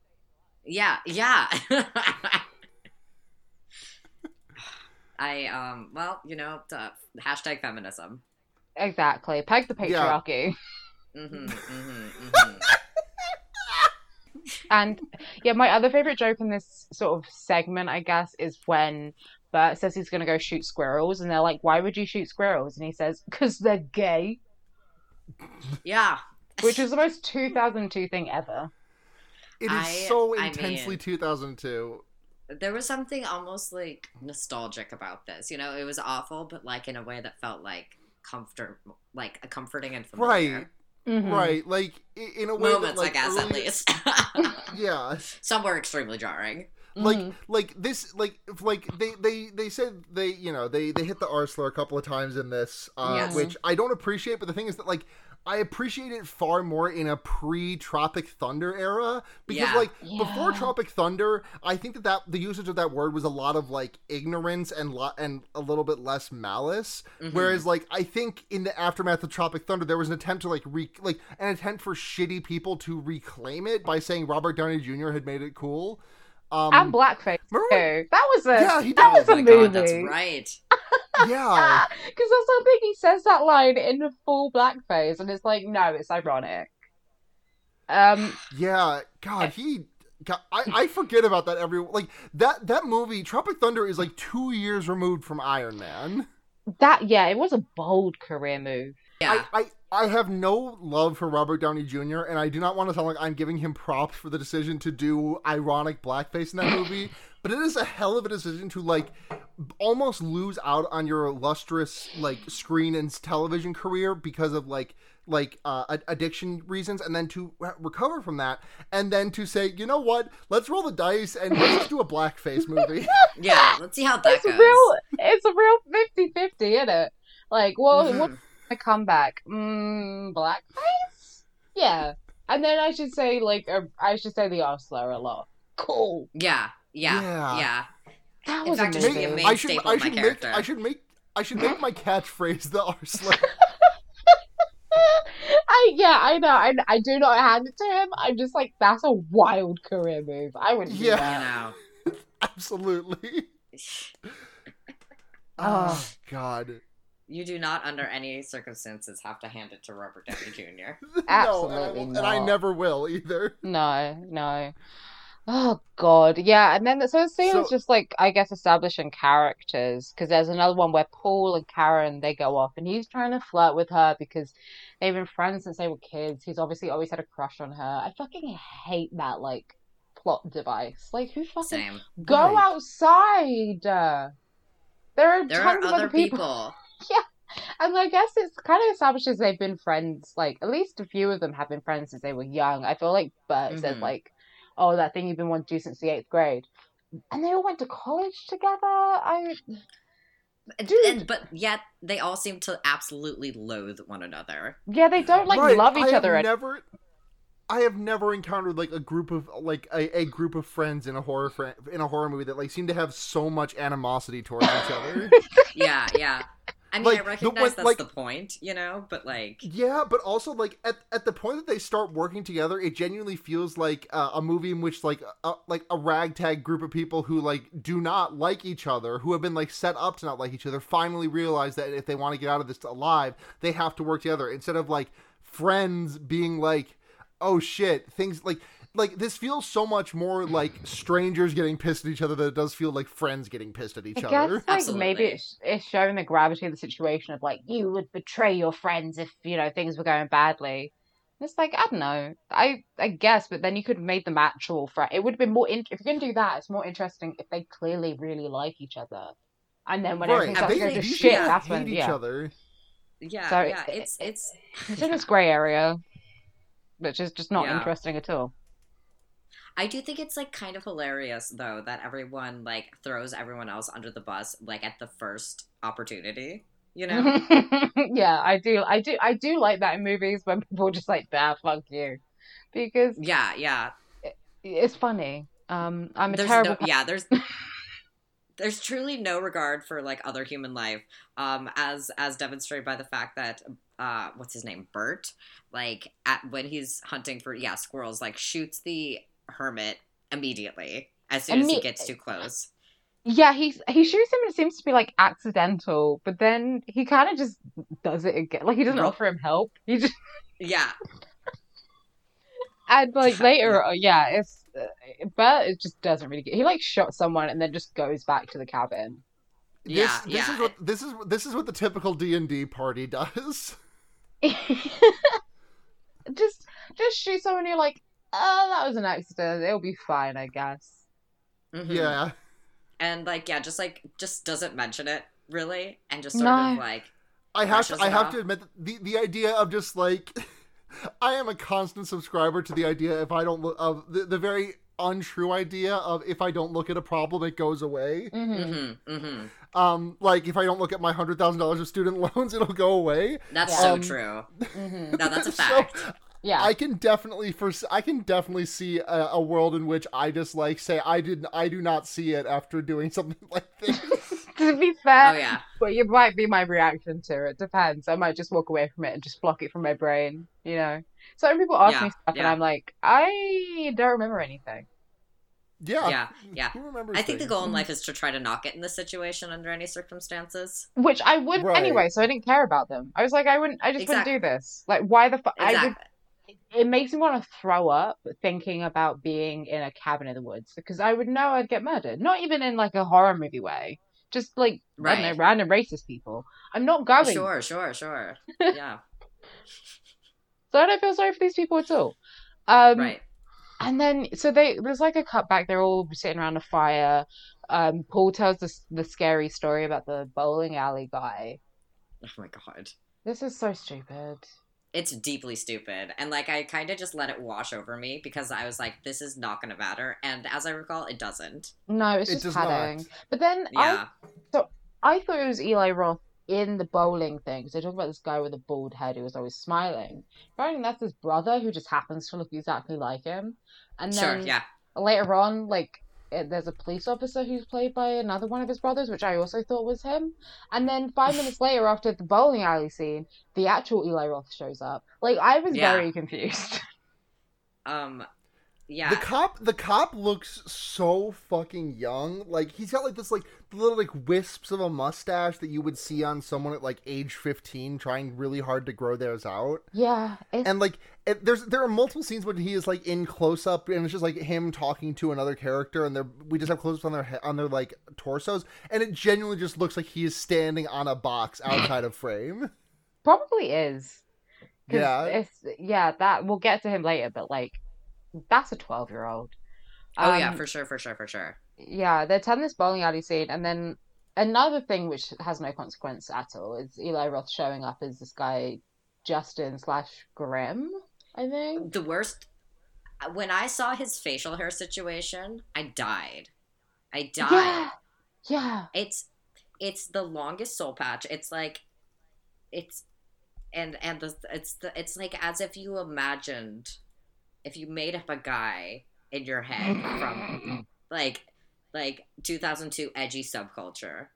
yeah, yeah. I um. Well, you know, uh, hashtag feminism. Exactly, peg the Yeah. patriarchy. hmm hmm hmm And yeah, my other favorite joke in this sort of segment, I guess, is when Bert says he's going to go shoot squirrels, and they're like, "Why would you shoot squirrels?" And he says, "Cause they're gay," Yeah. which is the most 2002 thing ever. it is I- so I intensely mean- 2002 there was something almost like nostalgic about this. You know, it was awful, but like in a way that felt like comfort, like a comforting and familiar. right Mhm. right like in a way that, moments, like, I guess, at least. yeah Some were extremely jarring. like Mhm. like this like like they they they said they you know they they hit the r slur a couple of times in this uh Yes. which i don't appreciate but the thing is that like i appreciate it far more in a pre-tropic thunder era because Yeah. like before tropic thunder i think that that the usage of that word was a lot of like ignorance and lot and a little bit less malice Mhm. whereas like i think in the aftermath of tropic thunder there was an attempt to like re like an attempt for shitty people to reclaim it by saying robert downey jr had made it cool um and blackface remember- That was a Yeah, he that oh was a my movie. god, that's right. yeah Because there's something he says that line in the full blackface, and it's like, no, it's ironic. Um, Yeah, God, he. God, I, I forget about that every like that that movie Tropic Thunder is like two years removed from Iron Man. that yeah, it was a bold career move. Yeah. I, I I have no love for Robert Downey Jr. and I do not want to sound like I'm giving him props for the decision to do ironic blackface in that movie, but it is a hell of a decision to like almost lose out on your illustrious like screen and television career because of like like uh, addiction reasons and then to re- recover from that and then to say you know what let's roll the dice and let's just do a blackface movie yeah, let's see how that it's goes. real. It's a real 50-50, isn't it? Like, well, Mm-hmm. what's the comeback? Mm, blackface? Yeah, and then I should say like uh, I should say the Osler a lot. Cool. Yeah, yeah, Yeah. yeah. That was fact, amazing. should be a Maybe- main I should I of my should make. I should make I should make my catchphrase the arsler. I yeah, I know. I, I do not hand it to him. I'm just like that's a wild career move. I wouldn't do Yeah. that. You know. Absolutely. Oh. God. You do not, under any circumstances, have to hand it to Robert Downey Jr. no, and I, Absolutely and I never will either. No, no. Oh God, yeah. And then so the scene is So- just like I guess establishing characters because there's another one where Paul and Karen they go off and he's trying to flirt with her because they've been friends since they were kids. He's obviously always had a crush on her. I fucking hate that like plot device. Like who fucking Same. go Right. outside? There are There are tons of other people. people. And I guess it's kind of establishes they've been friends. Like at least a few of them have been friends since they were young. I feel like Bert says Mhm. like, "Oh, that thing you've been wanting to do since the eighth grade," and they all went to college together. I And- Dude. and- but yet, they all seem to absolutely loathe one another. yeah, they don't like Right, love each I have other. Never. I have never encountered like a group of like a, a group of friends in a horror fr- in a horror movie that like seem to have so much animosity towards each other. Yeah, yeah. I mean, Like, I recognize one- that's like- the point, you know, but like, Yeah, but also like at, at the point that they start working together, it genuinely feels like uh, a movie in which like a, like a ragtag group of people who like do not like each other, who have been like set up to not like each other, finally realize that if they want to get out of this alive, they have to work together. Instead of like friends being like, oh shit, things like like this feels so much more like strangers getting pissed at each other than it does feel like friends getting pissed at each I other. guess like maybe it's it's showing the gravity of the situation of like you would betray your friends if you know things were going badly. And It's like I don't know. I I guess, but then you could have made them actual friends. It would have been more in- if you're gonna do that. It's more interesting if they clearly really like each other, and then when everything right, starts they, to go to these shit, people that's hate when each yeah. other. yeah, So yeah, it's it's It's in this grey area, which is just not Yeah. interesting at all. I do think it's like kind of hilarious though that everyone like throws everyone else under the bus like at the first opportunity. You know? yeah, I do. I do. I do like that in movies when people just like, "Ah, fuck you," because yeah, yeah. it's funny. Um, I'm a There's terrible. no yeah, there's there's truly no regard for like other human life. Um, as as demonstrated by the fact that uh, what's his name, Bert, like at when he's hunting for yeah squirrels, like shoots the hermit immediately as soon as he gets too close. Yeah, he he shoots him and it seems to be like accidental, but then he kind of just does it again. Like he doesn't Ro- offer him help. He just Yeah, and like later, uh, yeah, it's uh, but it just doesn't really get. He like shot someone and then just goes back to the cabin. Yeah, this, this yeah. is what this is this is what the typical D and D party does. just just shoot someone. You're like, oh, that was an accident. It'll be fine, I guess. Mhm. Yeah, and like yeah, just like just doesn't mention it really, and just sort No. of like I have to I have off. to admit the the idea of just like I am a constant subscriber to the idea if I don't look of the, the very untrue idea of if I don't look at a problem it goes away. hmm mm-hmm, mm-hmm. Um, like if I don't look at my hundred thousand dollars of student loans, it'll go away. That's Yeah. so Um, true. hmm No, that's a So, fact. Yeah. I can definitely first I can definitely see a, a world in which I just like say I didn't I do not see it after doing something like this. to be fair, oh yeah, but it might be my reaction to it. Depends. I might just walk away from it and just block it from my brain. You know. So when people ask Yeah, me stuff, and. I'm like, I don't remember anything. yeah, yeah, yeah. Who remembers I think the goal in life is to try to not get in this situation under any circumstances. Which I would Right. anyway, so I didn't care about them. I was like, I wouldn't. I just Exactly. wouldn't do this. Like, why the fuck? I would Exactly. It makes me want to throw up thinking about being in a cabin in the woods because I would know I'd get murdered. Not even in like a horror movie way. Just like don't know, random racist people. I'm not going. Sure, sure, sure. Yeah, So I don't feel sorry for these people at all. Um, right. And then so they there's like a cutback. They're all sitting around a fire. Um, Paul tells the the scary story about the bowling alley guy. Oh my god. This is so stupid. It's deeply stupid. And like I kind of just let it wash over me because I was like, this is not going to matter. And as I recall, it doesn't. No, it's It just does padding. not. But then I so I thought it was Eli Roth in the bowling thing. because they talk about this guy with a bald head who was always smiling. Apparently, that's his brother who just happens to look exactly like him. And Sure, then yeah. later on, like it, there's a police officer who's played by another one of his brothers, which I also thought was him. And then five minutes later, after the bowling alley scene, the actual Eli Roth shows up. Like I was Yeah. very confused. Um, yeah. The cop, the cop looks so fucking young. Like he's got like this like little like wisps of a mustache that you would see on someone at like age fifteen trying really hard to grow theirs out. yeah, it's, And like it, there's there are multiple scenes when he is like in close up and it's just like him talking to another character and they're we just have close ups on their on their like torsos and it genuinely just looks like he is standing on a box outside of frame. probably is. Yeah. it's yeah that we'll get to him later, but like that's a twelve year old. oh, yeah, um, for sure, for sure, for sure. yeah, they're telling this bowling alley scene, and then another thing which has no consequence at all is Eli Roth showing up as this guy Justin slash Grimm, I think. The worst. When I saw his facial hair situation, I died. I died. Yeah, yeah, It's it's the longest soul patch. It's like it's and and the it's the it's like as if you imagined if you made up a guy in your head from like like 2002 edgy subculture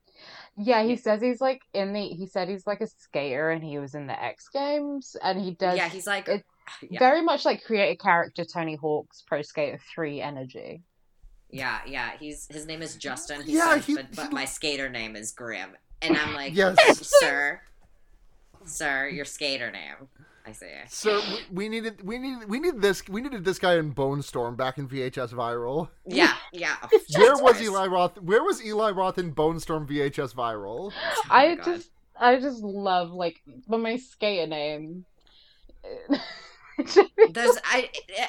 Yeah, he says he's like in the. He said he's like a skater, and he was in the X Games, and he does. yeah, he's like it- yeah, very much like create a character Tony Hawk's Pro Skater Three energy. yeah, yeah. He's his name is Justin. He Yeah, says, he- but, but he- my skater name is Grim, and I'm like, Yes. sir, sir, your skater name. I say. So we, we needed we needed we needed this we needed this guy in Bonestorm back in VHS Viral. Yeah, yeah. Where was Christ. Eli Roth? Where was Eli Roth in Bonestorm VHS Viral? Oh I God. just, I just love like, but my skater name. There's I. eh,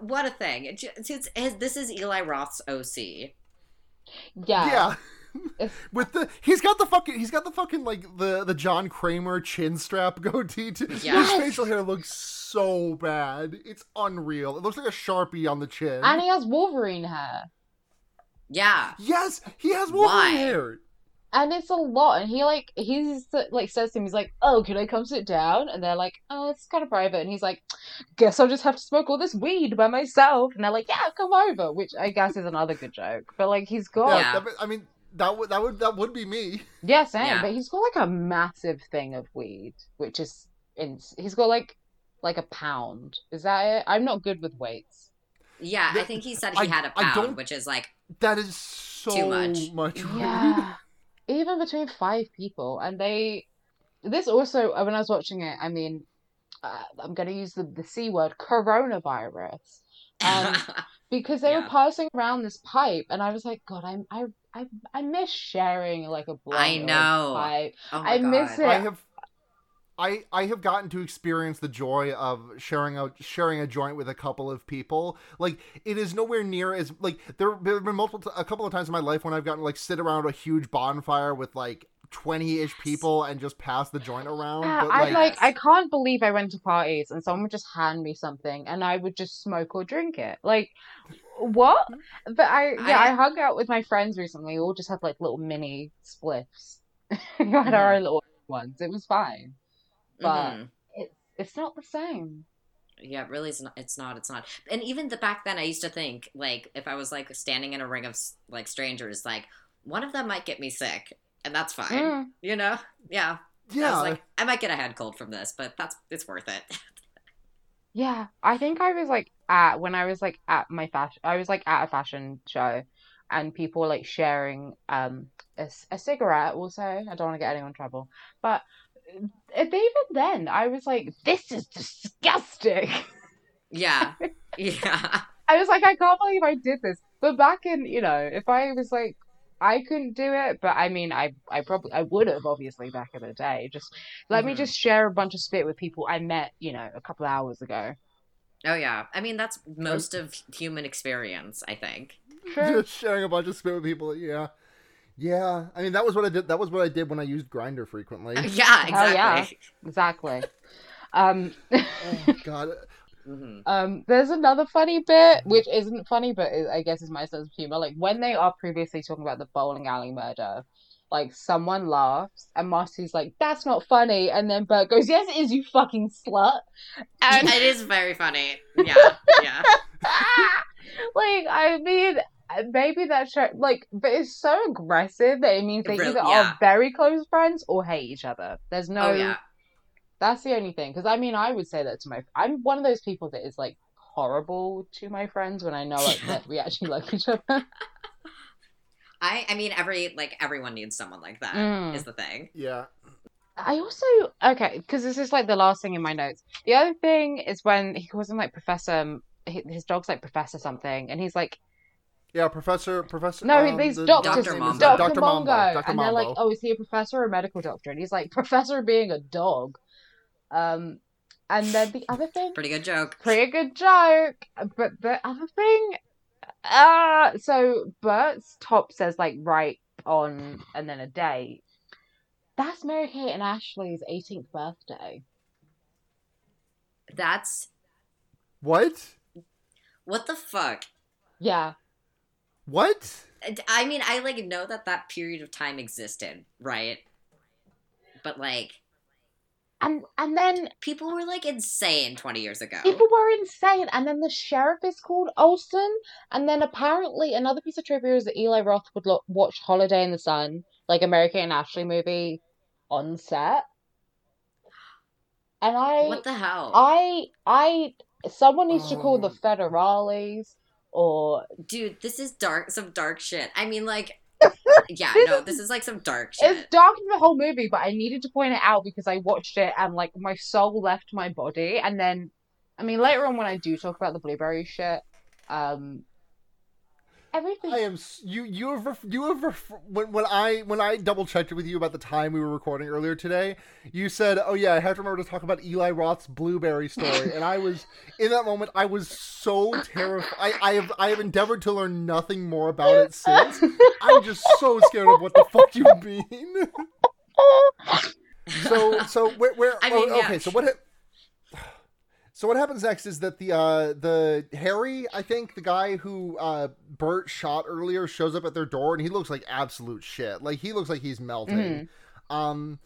what a thing! It ju- It's, it's, this is Eli Roth's OC. yeah, Yeah. It's- With the he's got the fucking he's got the fucking like the the John Kramer chin strap goatee. Too. Yes. His facial hair looks so bad. It's unreal. It looks like a sharpie on the chin. and he has Wolverine hair, Yeah. yes, he has Wolverine Why? hair. and it's a lot. And he like, he's like says to him, he's like, "Oh, can I come sit down?" And they're like, "Oh, it's kind of private." And he's like, "Guess I'll just have to smoke all this weed by myself." And they're like, "Yeah, come over," which I guess is another good joke. But like, he's got Yeah, Yeah. I mean that would that would that would be me. Yeah, same. Yeah. But he's got like a massive thing of weed, which is ins- he's got like like a pound. Is that it? I'm not good with weights. Yeah, I think he said I- he had a pound, which is like That is so Too much. much. weed. Yeah. Even between five people, and they. This also, when I was watching it, I mean, uh, I'm going to use the the c word, coronavirus, um, because they were passing around this pipe, and I was like, God, I'm I I I miss sharing like a blunt I know. pipe. oh my I miss it. I have I I have gotten to experience the joy of sharing a sharing a joint with a couple of people. Like it is nowhere near as like there there have been multiple t- a couple of times in my life when I've gotten like sit around a huge bonfire with like 20-ish people and just pass the joint around. Yeah, but I like, like I can't believe I went to parties and someone would just hand me something and I would just smoke or drink it. Like what? But I yeah, I, I- hung out with my friends recently. We all just had like little mini spliffs. we had our own little ones. It was fine. But Mhm. it's it's not the same. Yeah, really, it's not. It's not. It's not. And even the back then, I used to think like if I was like standing in a ring of like strangers, like one of them might get me sick, and that's fine. Mm. You know? Yeah. I yeah, was like, I might get a head cold from this, but that's it's worth it. Yeah, I think I was like at when I was like at my fashion, I was like at a fashion show, and people were like sharing um a, a cigarette. Also, I don't want to get anyone in trouble, but uh, even then, I was like, "This is disgusting." yeah. Yeah. I was like, I can't believe I did this. But back in, you know, if I was like, I couldn't do it, but I mean, I I probably I would have obviously back in the day. Just let me Mhm. just share a bunch of spit with people I met, you know, a couple hours ago. Oh yeah. I mean, that's most of human experience. I think. Sure. just sharing a bunch of spit with people. Yeah. Yeah, I mean that was what I did. That was what I did when I used Grindr frequently. Yeah. Hell yeah. Exactly. Exactly. Um, oh God, hmm um, there's another funny bit, which isn't funny, but is, I guess is my sense of humor. Like when they are previously talking about the bowling alley murder, like someone laughs and Marcy's like, "That's not funny," and then Bert goes, "Yes, it is, you fucking slut." And it is very funny. Yeah. Yeah. like, I mean. Maybe that's show, like, but it's so aggressive that it means they Real- either yeah. are very close friends or hate each other. There's no Oh yeah. That's the only thing. Because I mean, I would say that to my. I'm one of those people that is like horrible to my friends when I know like, that we actually like each other. I. I mean, every like everyone needs someone like that. Is Mm. the thing. yeah. I also okay because this is like the last thing in my notes. The other thing is when he calls him like Professor. um, His dog's like Professor something, and he's like, Yeah, Professor, Professor. no, um, he's the Doctor Dr. name is, Mambo. uh, Doctor Mongo, Dr. and they're like, oh, is he a professor or a medical doctor? And he's like, Professor being a dog. Um, and then the other thing Pretty good joke. pretty good joke. But the other thing, uh, so Bert's top says like right on and then a date. That's Mary Kate and Ashley's 18th birthday. That's What? what the fuck. Yeah. What? I mean, I like know that that period of time existed, right? But like, And and then people were like insane twenty years ago. people were insane. And then the sheriff is called Olson. And then apparently another piece of trivia is that Eli Roth would lo- watch Holiday in the Sun, like a Mary Kate and Ashley movie on set. And I What the hell? I I someone needs to call the Oh. federales or Dude, this is dark some dark shit. I mean like yeah, This no, is- this is like some dark shit. it's dark in the whole movie, but I needed to point it out because I watched it and like my soul left my body. And then, I mean, later on when I do talk about the blueberry shit, um, everything. I am you. You have ref- you have ref- when when I when I double checked it with you about the time we were recording earlier today. You said, "Oh yeah, I have to remember to talk about Eli Roth's blueberry story," and I was in that moment. I was so terrified. I, I have I have endeavored to learn nothing more about it since. I'm just so scared of what the fuck you mean. so so where where I oh, yeah. okay so what ha- so what happens next is that the uh the harry i think the guy who uh bert shot earlier shows up at their door and he looks like absolute shit. Like he looks like he's melting. Um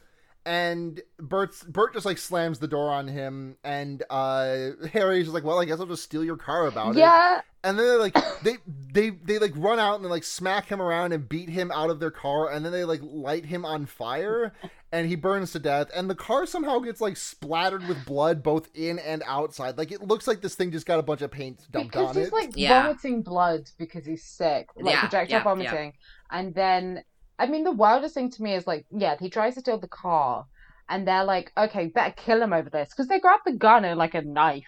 and Bert's Bert just like slams the door on him, and uh Harry's just like, "Well, I guess I'll just steal your car about it." yeah, And then they like they they they like run out and they like smack him around and beat him out of their car and then they like light him on fire and he burns to death and the car somehow gets like splattered with blood both in and outside. Like it looks like this thing just got a bunch of paint dumped because on he's it. like Yeah. vomiting blood because he's sick, like Yeah, projectile yeah, vomiting. And then, I mean, the wildest thing to me is like, yeah, he tries to steal the car, and they're like, okay, better kill him over this because they grab the gun and like a knife,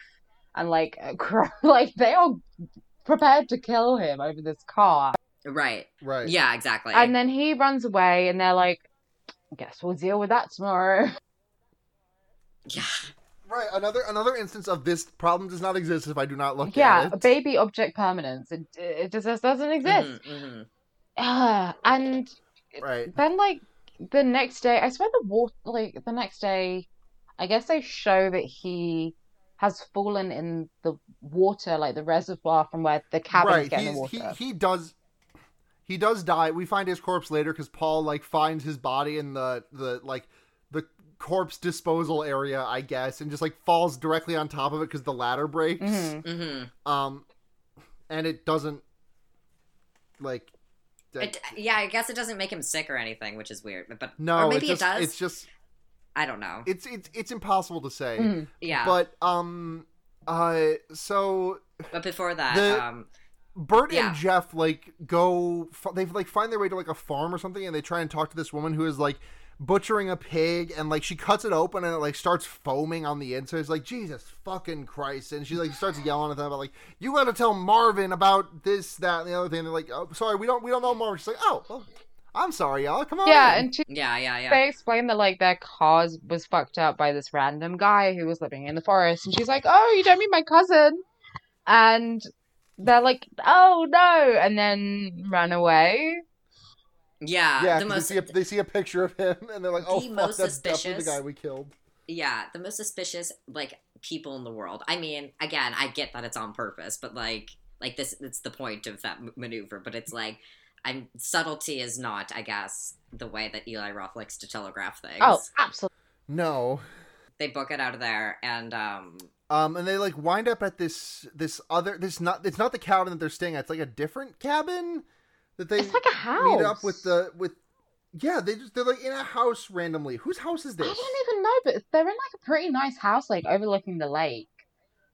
and like, like they are prepared to kill him over this car. right. right. Yeah, exactly. And then he runs away, and they're like, guess we'll deal with that tomorrow. yeah. Right. Another another instance of this problem does not exist if I do not look yeah, at it. Yeah, baby object permanence. It, it just doesn't exist. Mhm, mhm. Ah, and Right. then like the next day, I swear the water, like the next day, I guess they show that he has fallen in the water, like the reservoir from where the cabin's right. getting the water. he he does he does die. We find his corpse later because Paul like finds his body in the the like the corpse disposal area, I guess, and just like falls directly on top of it because the ladder breaks. Mhm. Mhm. Um, and it doesn't like. It, yeah, I guess it doesn't make him sick or anything, which is weird. But no, or maybe it, just, it does. It's just I don't know. it's it's it's impossible to say. Mhm. yeah, But um, uh, so but before that, the- um, Bert Yeah. and Jeff like go. f- They like find their way to like a farm or something, and they try and talk to this woman who is like butchering a pig, and like she cuts it open, and it like starts foaming on the inside. It's like Jesus fucking Christ, and she like starts yelling at them about like you got to tell Marvin about this, that, and the other thing. And they're like, oh, sorry, we don't we don't know Marvin. She's like, oh, well, I'm sorry, y'all. Come on. Yeah, in." and she, yeah, yeah, yeah. they explain that like their cause was fucked up by this random guy who was living in the forest, and she's like, "Oh, you don't mean my cousin?" And they're like, "Oh no!" and then run away. Yeah, yeah. the 'cause most they, see a, they see a picture of him, and they're like, oh, The fuck, most that's definitely suspicious- the guy we killed. yeah, the most suspicious like people in the world. I mean, again, I get that it's on purpose, but like like this it's the point of that maneuver, but it's like I'm subtlety is not, I guess, the way that Eli Roth likes to telegraph things. Oh, absolutely. No. They book it out of there and um Um, and they like wind up at this this other this not it's not the cabin that they're staying at. It's like a different cabin that they It's like a house. meet up with the with. Yeah, they just they're like in a house randomly. Whose house is this I this? don't even know, but they're in like a pretty nice house, like overlooking the lake,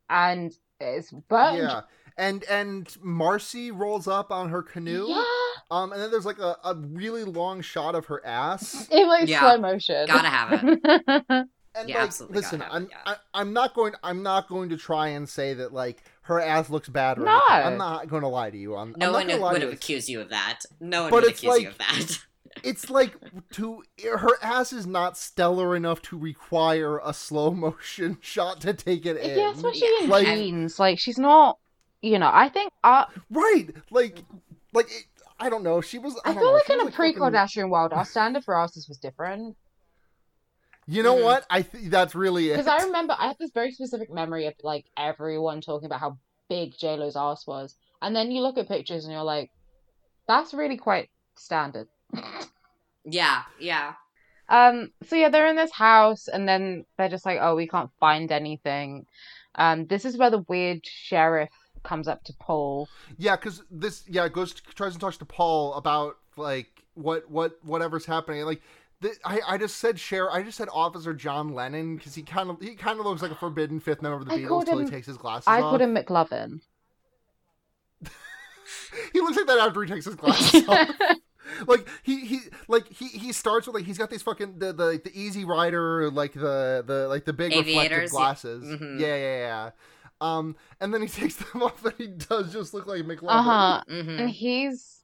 and it's burned. Yeah, and and Marcy rolls up on her canoe. Yeah, Um, and then there's like a, a really long shot of her ass. in like Yeah. slow motion. gotta have it. And Yeah, like, absolutely listen, gotta I'm. I, I'm not going I'm not going to try and say that like her ass looks bad or No. anything. I'm not going to lie to you. I'm, No I'm not one gonna lie would to have you. accused you of that. No one But would it's accuse you like- of that. it's like to her ass is not stellar enough to require a slow motion shot to take it in. yeah, especially in Like- jeans. Like she's not. You know, I think uh, right? Like, like it, I don't know. She was. I, I feel know, like in a was, pre-Kardashian world, our standard for asses was different. You know Mhm. what? I think that's really it. Because I remember I have this very specific memory of like everyone talking about how big J Lo's ass was, and then you look at pictures and you're like, that's really quite standard. yeah, yeah. Um, so yeah, they're in this house, and then they're just like, "Oh, we can't find anything." Um, this is where the weird sheriff comes up to Paul. Yeah, because this yeah goes tries to talk to Paul about like what what whatever's happening. Like the, I I just said share. I just said Officer John Lennon because he kind of he kind of looks like a forbidden fifth member of the I Beatles until he takes his glasses I off. I called him McLovin. he looks like that after he takes his glasses off. like he he like he he starts with like he's got these fucking the the, the easy rider like the the like the big reflective Aviators, yeah. glasses Mhm. yeah yeah yeah um and then he takes them off and he does just look like McLovin Uh huh. hmm And he's,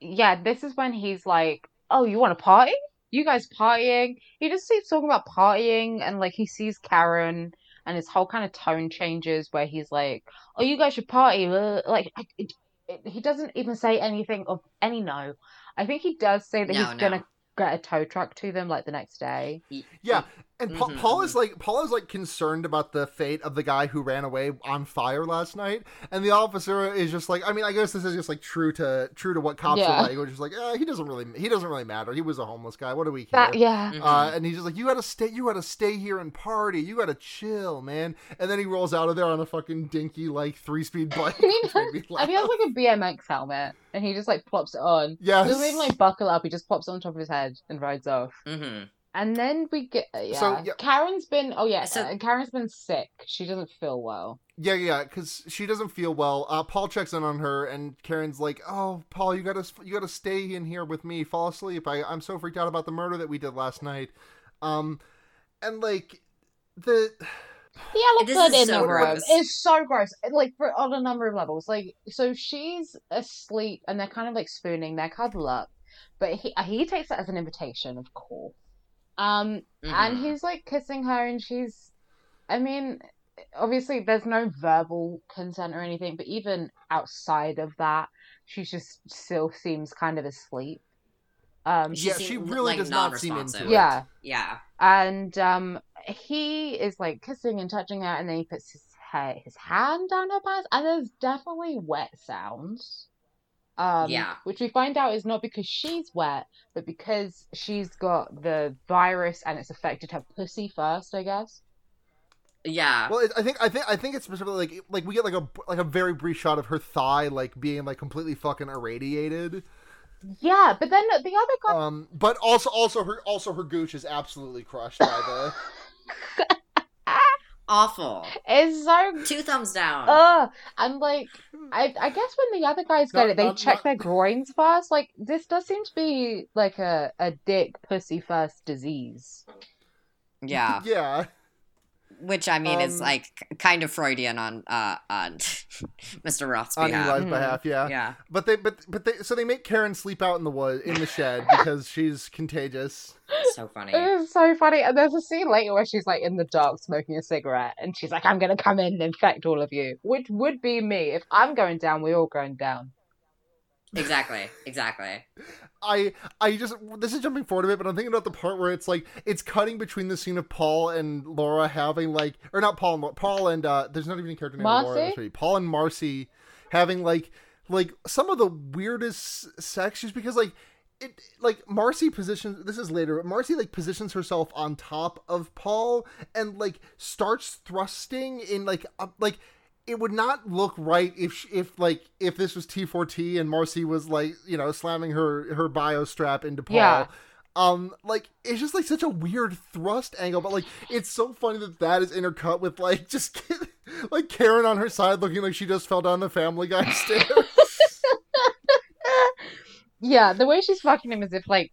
yeah, this is when he's like, "Oh, you want to party? You guys partying?" He just keeps talking about partying, and like he sees Karen, and his whole kind of tone changes where he's like, "Oh, you guys should party." uh," Like I, it, it, he doesn't even say anything of any no. I think he does say that No, he's no. gonna get a tow truck to them like the next day. yeah and Pa- Mhm, Paul is like Paul is like concerned about the fate of the guy who ran away on fire last night and the officer is just like I mean I guess this is just like true to true to what cops Yeah. are like which is like eh, he doesn't really he doesn't really matter he was a homeless guy what do we care That yeah. Mhm. Uh, and he's just like, you gotta stay, you gotta stay here and party. You gotta chill, man. And then he rolls out of there on a fucking dinky like three speed bike. And he which has, and he has like a BMX helmet, and he just like plops it on. He yes. doesn't even like buckle up. He just pops it on top of his head and rides off. hmm And then we get uh, yeah. So, yeah. Karen's been oh yeah. So- uh, Karen's been sick. She doesn't feel well. Yeah, yeah, because she doesn't feel well. Uh, Paul checks in on her, and Karen's like, "Oh, Paul, you gotta, you gotta stay in here with me. Fall asleep. I, I'm so freaked out about the murder that we did last night." Um, and like the The yellow This blood is in so the room gross. is so gross. Like for on a number of levels. Like so she's asleep and they're kind of like spooning. They're cuddle up, but he he takes that as an invitation, of course. Um, and Mhm. he's like kissing her, and she's. I mean, obviously there's no verbal consent or anything, but even outside of that, she just still seems kind of asleep. Um, She yeah, she really like, does not seem into it. yeah. Yeah. and um he is like kissing and touching her and then he puts his ha- his hand down her pants and there's definitely wet sounds um Yeah. which we find out is not because she's wet but because she's got the virus and it's affected her pussy first i guess Yeah. well, it, I think, I think, I think it's specifically like, like we get like a like a very brief shot of her thigh like being like completely fucking irradiated. yeah but then the other guy Um, but also, also her, also her gooch is absolutely crushed by the. Awful. is so Two thumbs down. Ugh. And like, I I guess when the other guys Not- get it, they not- check not- their groins first. Like, this does seem to be like a a dick pussy first disease. yeah. yeah. Which I mean is Um, like kind of Freudian on uh on Mr. Roth's On behalf. Eli's Mhm. behalf, yeah. Yeah. But they, but, but they, so they make Karen sleep out in the wood, in the shed because she's contagious. So funny. It is so funny. And there's a scene later where she's like in the dark smoking a cigarette, and she's like, "I'm gonna come in and infect all of you," which would be me if I'm going down. We're all going down. Exactly. Exactly. I, I just, this is jumping forward a bit, but I'm thinking about the part where it's like it's cutting between the scene of Paul and Laura having like, or not Paul, and Laura- Paul and uh, there's not even a character named Laura. in this Marcy? movie. Paul and Marcy having like, like some of the weirdest sex, just because like. It like Marcy positions. This is later, but Marcy like positions herself on top of Paul and like starts thrusting in like a, like it would not look right if if like if this was T4T and Marcy was like you know slamming her her bio strap into Paul. Yeah. Um, like it's just like such a weird thrust angle, but like it's so funny that that is intercut with like just like Karen on her side looking like she just fell down the Family Guy stairs. yeah, the way she's fucking him is if like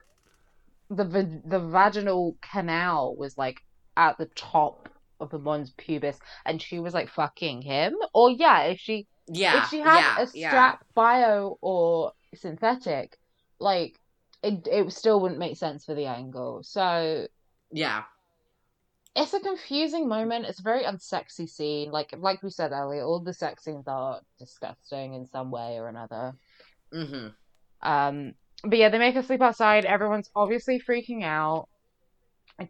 the the vaginal canal was like at the top of the mons pubis, and she was like fucking him. Or yeah, if she Yeah. if she had yeah, a yeah. strap bio or synthetic, like it it still wouldn't make sense for the angle. So Yeah. it's a confusing moment. It's a very unsexy scene. Like like we said earlier, all the sex scenes are disgusting in some way or another. hmm Um, but yeah, they make us sleep outside. Everyone's obviously freaking out.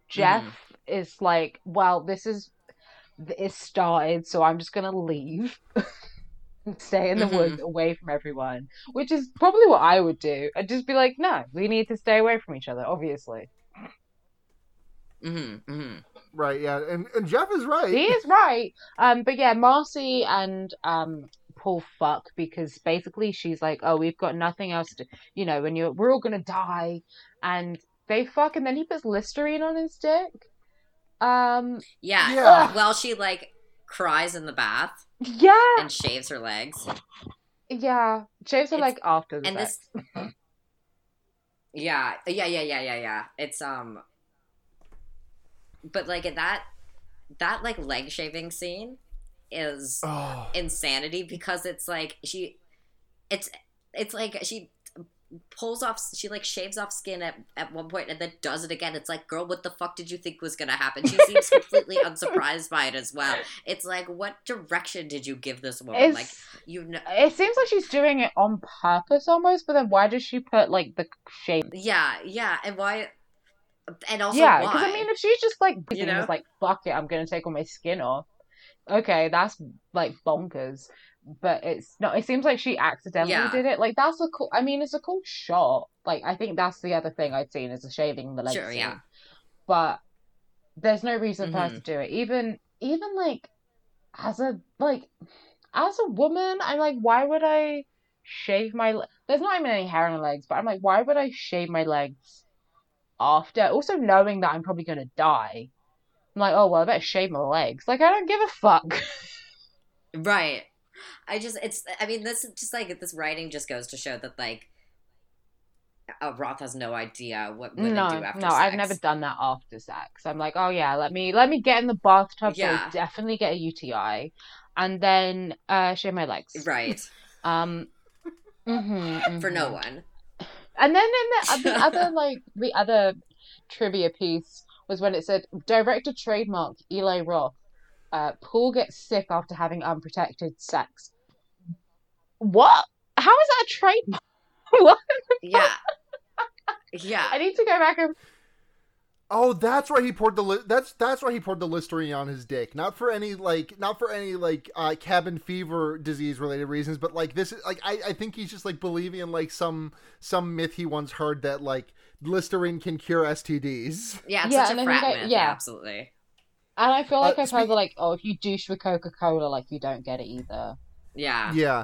Jeff is like, "Well, this is it started, so I'm just gonna leave and stay in the Mhm. woods away from everyone." Which is probably what I would do. I'd just be like, "No, we need to stay away from each other." Obviously, hmm hmm right? Yeah, and, and Jeff is right. he is right. Um, but yeah, Marcy and um Paul fuck because basically she's like, oh, we've got nothing else to, you know, and you're we're all gonna die, and they fuck, and then he puts Listerine on his dick. Um, Yeah. Yeah. Well, she like cries in the bath yeah, and shaves her legs. yeah. Shaves her It's- like after the and sex. this yeah yeah yeah yeah yeah yeah it's um but like that that like leg shaving scene is Oh. insanity because it's like she it's it's like she pulls off she like shaves off skin at, at one point and then does it again it's like girl what the fuck did you think was gonna happen she seems completely unsurprised by it as well it's like what direction did you give this woman It's, like you know it seems like she's doing it on purpose almost, but then why does she put like the shape? yeah yeah and why and also yeah, because I mean, if she's just like, You know? know, like fuck it, I'm gonna take all my skin off. Okay, that's like bonkers. But it's not. It seems like she accidentally Yeah. did it. Like that's a cool. I mean, it's a cool shot. Like I think that's the other thing I'd seen is the shaving the legs. Sure, scene. yeah. But there's no reason for her to mm-hmm. do it. Even even like as a like as a woman, I'm like, why would I shave my? le- There's not even any hair on my legs, but I'm like, why would I shave my legs after? Also knowing that I'm probably gonna die. I'm like, oh well, I better shave my legs. Like I don't give a fuck. Right. I just it's I mean this is just like this writing just goes to show that like uh, Roth has no idea what women no, do after no, sex. I've never done that after sex. I'm like, oh yeah, let me let me get in the bathtub, Yeah. I definitely get a UTI, and then uh, shave my legs. Right. Um. mhm, For no mhm. one. And then in the, the other like the other trivia piece was when it said director trademark Eli Roth. Uh, Paul gets sick after having unprotected sex. What? How is that a trademark? what? Yeah. Yeah. I need to go back and Oh, that's why he poured the li- that's that's why he poured the Listerine on his dick. Not for any like not for any like uh, cabin fever disease related reasons, but like this is like I, I think he's just like believing in like some some myth he once heard that like Listerine can cure STDs. Yeah, it's Yeah, such and a then frat myth. yeah. Yeah, absolutely. And I feel like Uh, I've heard speak- like, oh, if you douche with Coca Cola, like you don't get it either. Yeah. Yeah.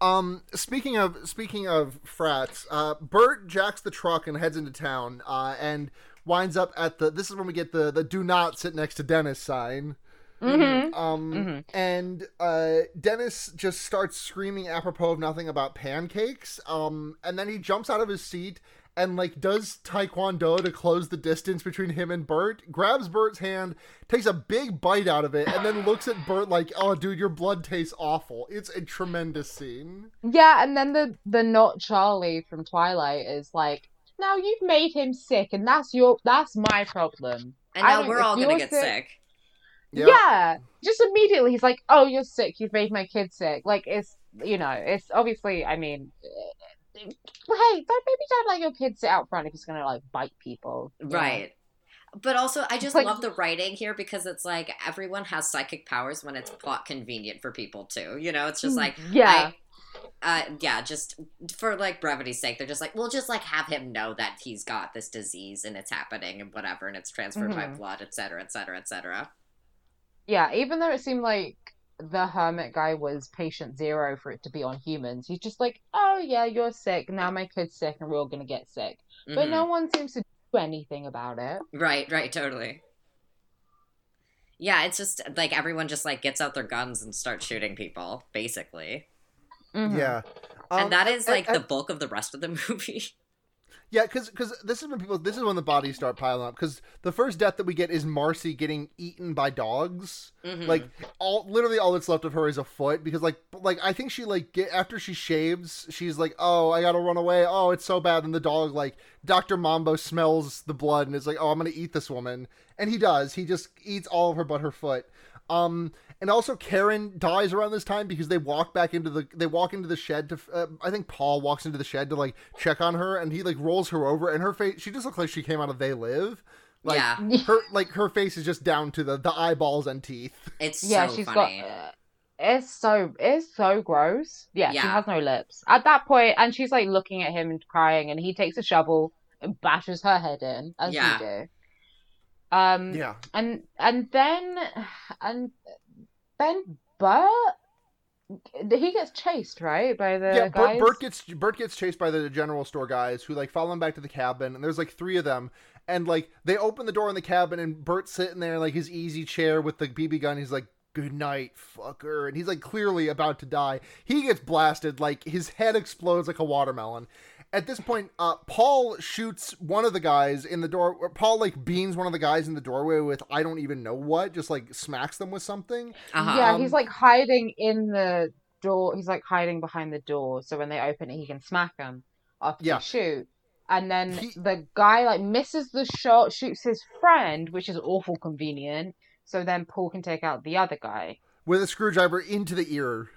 Um. Speaking of speaking of frats, uh, Bert jacks the truck and heads into town. Uh, and winds up at the. This is when we get the the "Do not sit next to Dennis" sign. Mm-hmm. Um, Mhm. and uh, Dennis just starts screaming apropos of nothing about pancakes. Um, and then he jumps out of his seat and like does taekwondo to close the distance between him and Bert. Grabs Bert's hand, takes a big bite out of it, and then looks at Bert like, "Oh, dude, your blood tastes awful." It's a tremendous scene. Yeah, and then the the not Charlie from Twilight is like, now you've made him sick, and that's your that's my problem. And I now don't- we're all gonna get sick- sick. Yep. Yeah, just immediately he's like, "Oh, you're sick. You've made my kid sick." Like it's you know, it's obviously. I mean, hey, don't maybe don't let your kids sit out front if he's gonna like bite people. you know? Right. But also, I just like- love the writing here because it's like everyone has psychic powers when it's plot convenient for people too. You know, it's just like yeah, I, uh, yeah, just for like brevity's sake, they're just like, we'll just like have him know that he's got this disease and it's happening and whatever, and it's transferred by Mhm. blood, et cetera, et cetera, et cetera. yeah. Even though it seemed like the hermit guy was patient zero for it to be on humans, he's just like, "Oh yeah, you're sick. Now my kid's sick, and we're all gonna get sick." But Mhm. no one seems to do anything about it. Right, right, totally. Yeah, it's just like everyone just like gets out their guns and starts shooting people, basically. Mhm. Yeah. Um, and that is and- like and- the bulk of the rest of the movie. Yeah, because because this is when people this is when the bodies start piling up. Because the first death that we get is Marcy getting eaten by dogs. Mhm. Like all literally all that's left of her is a foot. Because like like I think she like get after she shaves, she's like, oh I gotta run away. Oh it's so bad. And the dog like Doctor Mambo smells the blood and is like, oh I'm gonna eat this woman. And he does. He just eats all of her but her foot. Um, and also Karen dies around this time because they walk back into the they walk into the shed to uh, I think Paul walks into the shed to like check on her and he like rolls her over and her face she just looks like she came out of They Live. Like yeah, her like her face is just down to the the eyeballs and teeth. it's yeah, so she's funny. got. Uh, it's so it's so gross. Yeah, she has no lips at that point, and she's like looking at him and crying, and he takes a shovel and bashes her head in, as Yeah. you do. Um, Yeah. and and then and then Bert he gets chased right by the yeah, guys. Bert, Bert gets Bert gets chased by the general store guys who like follow him back to the cabin, and there's like three of them, and like they open the door in the cabin, and Bert's sitting there in like his easy chair with the BB gun. He's like, "Good night, fucker," and he's like clearly about to die. He gets blasted, like his head explodes like a watermelon. At this point, uh, Paul shoots one of the guys in the door. Paul like beans one of the guys in the doorway with I don't even know what, just like smacks them with something. Uh-huh. Yeah, Um, he's like hiding in the door. He's like hiding behind the door, so when they open it, he can smack them after Yeah. they shoot. And then He- the guy like misses the shot, shoots his friend, which is awful convenient. So then Paul can take out the other guy. with a screwdriver into the ear.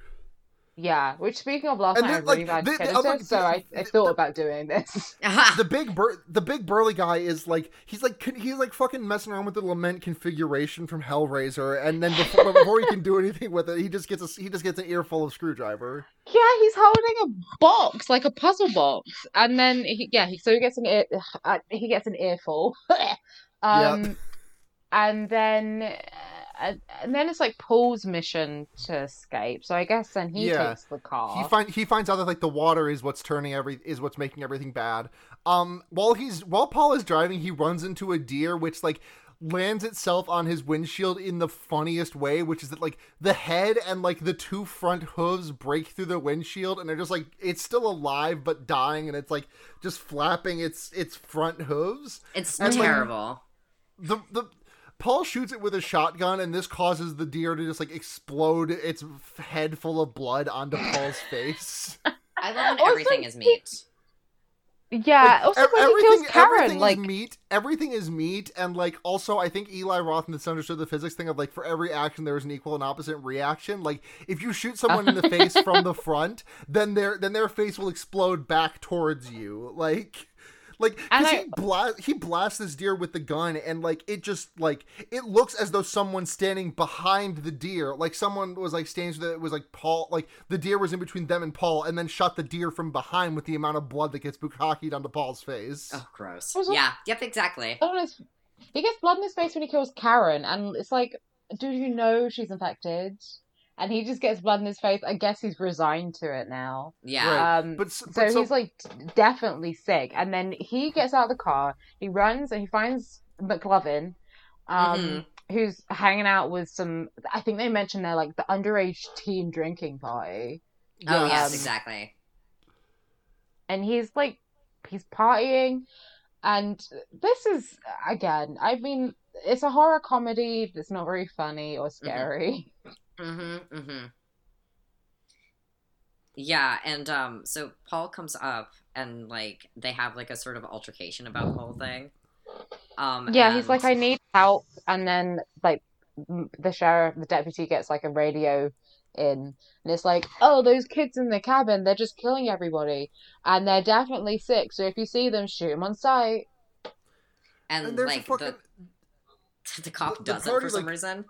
Yeah, which speaking of last And night, I then, really like, bad the- the tinnitus, other- so I, I thought the- about doing this. the big bur- the big burly guy is like he's like he's like fucking messing around with the lament configuration from Hellraiser, and then before, before he can do anything with it, he just gets a he just gets an earful of screwdriver. Yeah, he's holding a box, like a puzzle box, and then he, yeah, he, so he gets an ear, uh, he gets an earful, um, and then uh, and then it's like Paul's mission to escape. So I guess then he Yeah. takes the car. He find he finds out that like the water is what's turning every is what's making everything bad. Um, while he's while Paul is driving, he runs into a deer, which like lands itself on his windshield in the funniest way, which is that like the head and like the two front hooves break through the windshield, and they're just like it's still alive but dying, and it's like just flapping its its front hooves. It's And, like, terrible. the the Paul shoots it with a shotgun, and this causes the deer to just like explode its head full of blood onto Paul's face. I love when Also, everything is meat. yeah, Like, also ev- when he kills Karen, everything like is meat. Everything is meat, and like also, I think Eli Roth misunderstood the physics thing of like for every action there is an equal and opposite reaction. Like if you shoot someone in the face from the front, then their then their face will explode back towards you. Like. Like, cause I- he bla- he blasts this deer with the gun, and like it just like it looks as though someone's standing behind the deer, like someone was like standing so that it was like Paul, like the deer was in between them and Paul, and then shot the deer from behind with the amount of blood that gets bukkakied onto Paul's face. Oh, gross. Also- Yeah. Yep. Exactly. on he gets blood in his face when he kills Karen, and it's like, do you know she's infected? And he just gets blood in his face. I guess he's resigned to it now. Yeah. Right. Um, But, s- so but he's like definitely sick. And then he gets out of the car, he runs, and he finds McLovin, um, Mhm. who's hanging out with some. I think they mentioned they're like the underage teen drinking party, oh yeah, yes, um, exactly. and he's like, he's partying, and this is again. I mean, it's a horror comedy that's not very funny or scary. Mm-hmm. Mm-hmm. Yeah, and um, so Paul comes up and like they have like a sort of altercation about the whole thing. Um, Yeah, he's like, I need help, and then like the sheriff, the deputy gets like a radio in, and it's like, oh, those kids in the cabin, they're just killing everybody, and they're definitely sick. So if you see them, shoot them on sight. and, and like a fucking the the cop the- the doesn't party, for some like- reason.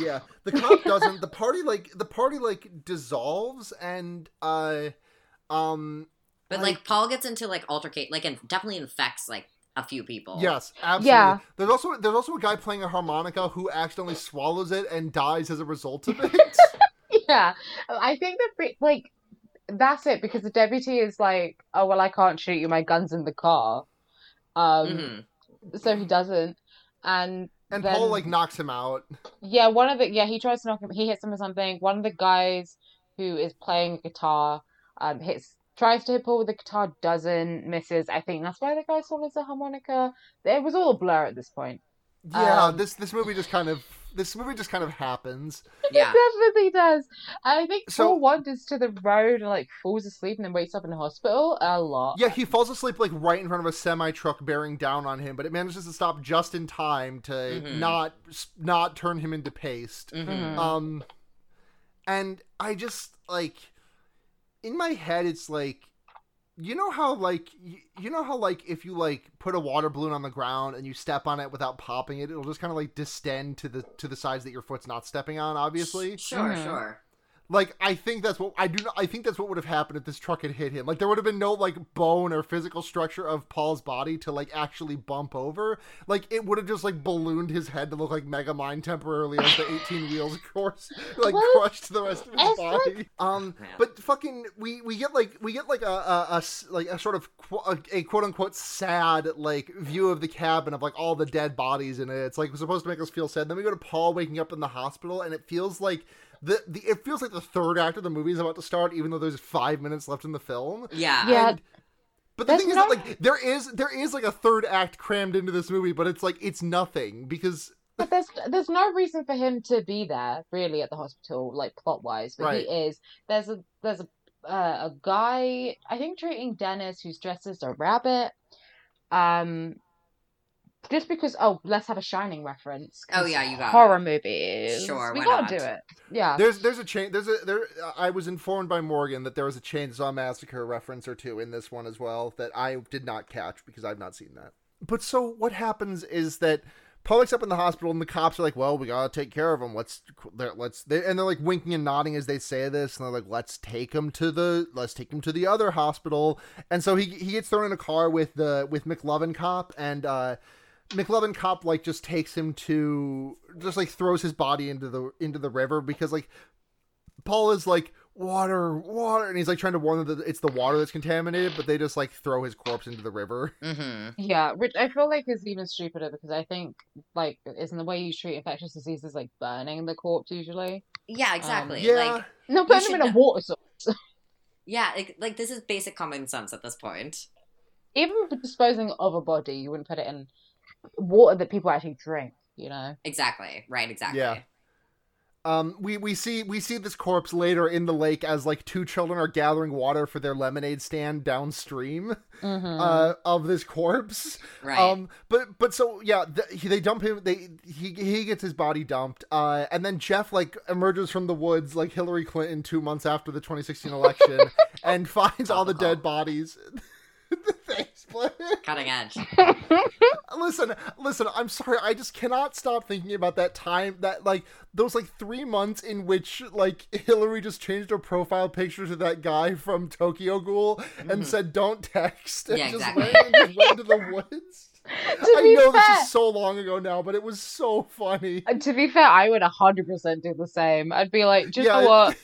Yeah. The cop doesn't. The party like the party like dissolves and uh um But like Paul gets into like altercate, like and definitely infects like a few people. yes absolutely. Yeah. There's also there's also a guy playing a harmonica who accidentally swallows it and dies as a result of it. Yeah, I think that pre- like that's it because the deputy is like, oh well, I can't shoot you, my gun's in the car. Um, Mhm. so he doesn't, and and Then- Paul like knocks him out. Yeah, one of the yeah, he tries to knock him. He hits him with something. One of the guys who is playing guitar, um, hits tries to hit Paul with the guitar, doesn't misses. I think that's why the guy swallows the harmonica. It was all a blur at this point. Yeah, Um, this this movie just kind of this movie just kind of happens. Yeah. It definitely does. I think So- Paul wanders to the road and like falls asleep and then wakes up in the hospital a lot. Yeah, he falls asleep like right in front of a semi truck bearing down on him, but it manages to stop just in time to Mhm. not not turn him into paste. Mhm. Mhm. Um, and I just like in my head, it's like you know how like you, you know how like if you like put a water balloon on the ground and you step on it without popping it, it'll just kind of like distend to the to the sides that your foot's not stepping on. Obviously, Sure, Mhm. sure. Like I think that's what I do. Not, I think that's what would have happened if this truck had hit him. Like there would have been no like bone or physical structure of Paul's body to like actually bump over. Like it would have just like ballooned his head to look like Mega Megamind temporarily as the eighteen wheels of course like Well, crushed the rest of his it's body. um, but fucking we we get like we get like a a like a sort of qu- a, a quote unquote sad like view of the cabin of like all the dead bodies in it. It's like supposed to make us feel sad. Then we go to Paul waking up in the hospital, and it feels like the, the it feels like the third act of the movie is about to start, even though there's five minutes left in the film. Yeah. Yeah. And- but the There's thing is no- that like there is there is like a third act crammed into this movie, but it's like it's nothing because But there's there's no reason for him to be there really at the hospital, like plot wise. But Right. he is. There's a there's a uh, a guy I think treating Dennis who's dressed as a rabbit. Um, just because oh let's have a Shining reference. oh yeah, you got horror movies. Sure, we why gotta not? do it. Yeah. There's there's a chain there's a there I was informed by Morgan that there was a Chainsaw Massacre reference or two in this one as well that I did not catch because I've not seen that. But so what happens is that Paul wakes up in the hospital and the cops are like, "Well, we gotta take care of him. Let's let's they, and they're like winking and nodding as they say this, and they're like, "Let's take him to the let's take him to the other hospital." And so he he gets thrown in a car with the with McLovin cop and uh McLovin cop like just takes him to just like throws his body into the into the river because like Paul is like water water and he's like trying to warn them that it's the water that's contaminated but they just like throw his corpse into the river Mm-hmm. Yeah, which I feel like is even stupider because I think like isn't the way you treat infectious diseases like burning the corpse usually? Yeah, exactly. yeah Like, No, burn them should in a water source. yeah, like, like this is basic common sense at this point. Even for disposing of a body, you wouldn't put it in water that people actually drink. You know. Exactly. Right. Exactly. Yeah. um we we see we see this corpse later in the lake as like two children are gathering water for their lemonade stand downstream Mm-hmm. uh of this corpse Right. Um, but but so yeah, the, he, they dump him. They he he gets his body dumped. Uh, and then Jeff like emerges from the woods like Hillary Clinton two months after the 2016 election and finds all the dead bodies. Thanks, Cutting edge. Listen, listen. I'm sorry. I just cannot stop thinking about that time. That like those like three months in which like Hillary just changed her profile picture to that guy from Tokyo Ghoul and said "Don't text" and Yeah, just exactly. went, and just went to the woods. to I know fair, this is so long ago now, but it was so funny. uh, to be fair, I would hundred percent do the same. I'd be like, just yeah, know what?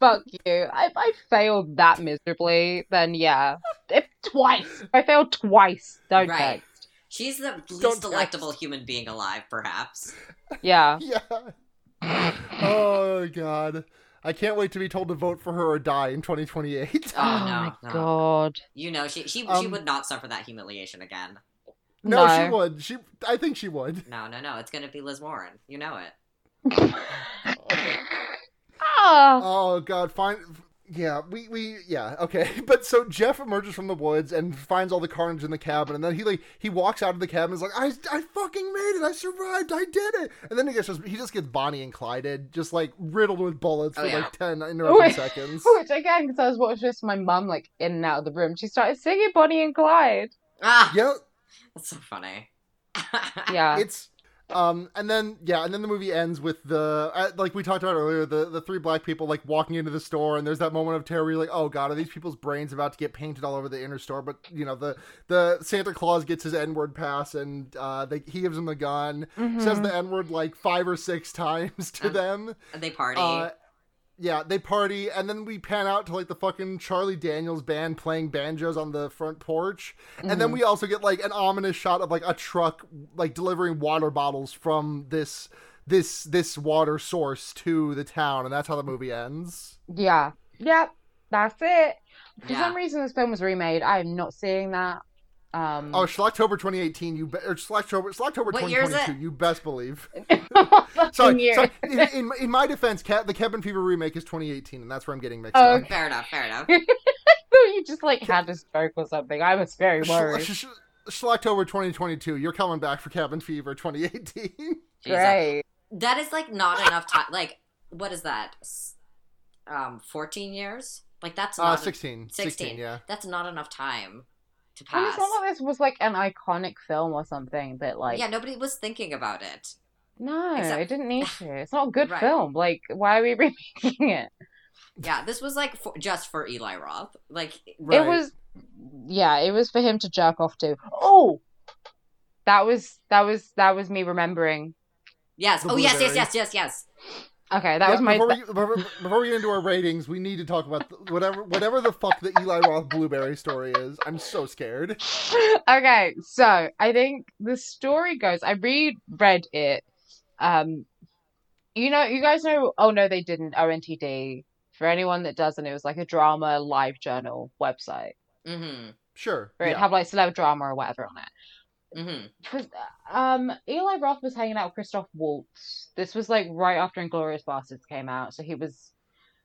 Fuck you. If I failed that miserably, then yeah. If twice. If I failed twice, don't Right. text. She's the least text. delectable human being alive, perhaps. Yeah. yeah. Oh god. I can't wait to be told to vote for her or die in 2028. Oh, no, my no. god. You know, she she she Um, would not suffer that humiliation again. no, No. she would. She I think she would. No, no, no. It's gonna be Liz Warren. You know it. Oh god, fine. Yeah, we we yeah okay. But so Jeff emerges from the woods and finds all the carnage in the cabin, and then he like he walks out of the cabin. and is like, I I fucking made it. I survived. I did it. And then he gets just he just gets Bonnie and Clyde, just like riddled with bullets Oh, for yeah. like ten interrupted Wait. seconds. Which again, because I was watching this, my mum like in and out of the room. She started singing Bonnie and Clyde. Ah, Yeah, that's so funny. Yeah. it's um and then yeah and then the movie ends with the uh, like we talked about earlier the the three black people like walking into the store and there's that moment of terror where you're like oh god are these people's brains about to get painted all over the inner store but you know the the santa claus gets his n-word pass and uh they, he gives them the gun says Mhm. the n-word like five or six times to Um, them And they party. uh yeah, they party, and then we pan out to like the fucking Charlie Daniels band playing banjos on the front porch, and then Mhm. we also get like an ominous shot of like a truck like delivering water bottles from this this this water source to the town, and that's how the movie ends. Yeah. Yep. That's it. For Yeah. some reason, this film was remade. I am not seeing that. Um, Oh, Schlocktober 2018, you be- or Schlocktober Schlocktober What year is 2022, you best believe. fucking Sorry, sorry. In, in, in my defense, Cat, the Cabin Fever remake is 2018, and that's where I'm getting mixed Oh, up. okay. fair enough. Fair enough. you just like had a stroke or something. I was very Sch- worried. sch- sch- Schlocktober 2022, you're coming back for Cabin Fever 2018. Jesus. Great. That is like not enough time. Like, what is that? Um, fourteen years. Like that's Uh, not 16. 16. 16, yeah. that's not enough time to pass. not like this was like an iconic film or something, but like yeah, nobody was thinking about it. No, Except- it didn't need to. It's not a good Right. film. Like, why are we remaking it? Yeah, this was like for, just for Eli Roth. Like, Right. It was, yeah, it was for him to jerk off to. Oh, that was that was that was me remembering. yes. Oh, yes, yes, yes, yes, yes. Okay, that Yeah, was my. before, we, before, before we get into our ratings, we need to talk about the, whatever whatever the fuck the Eli Roth blueberry story is. I'm so scared. okay, so I think the story goes. I reread it. Um, you know, you guys know. Oh no, they didn't. ONTD. For anyone that doesn't, it was like a drama live journal website Mm-hmm. Sure. where it'd yeah. have like celeb drama or whatever on it. Mm-hmm. Um, Eli Roth was hanging out with Christoph Waltz. This was like right after Inglourious Basterds came out, so he was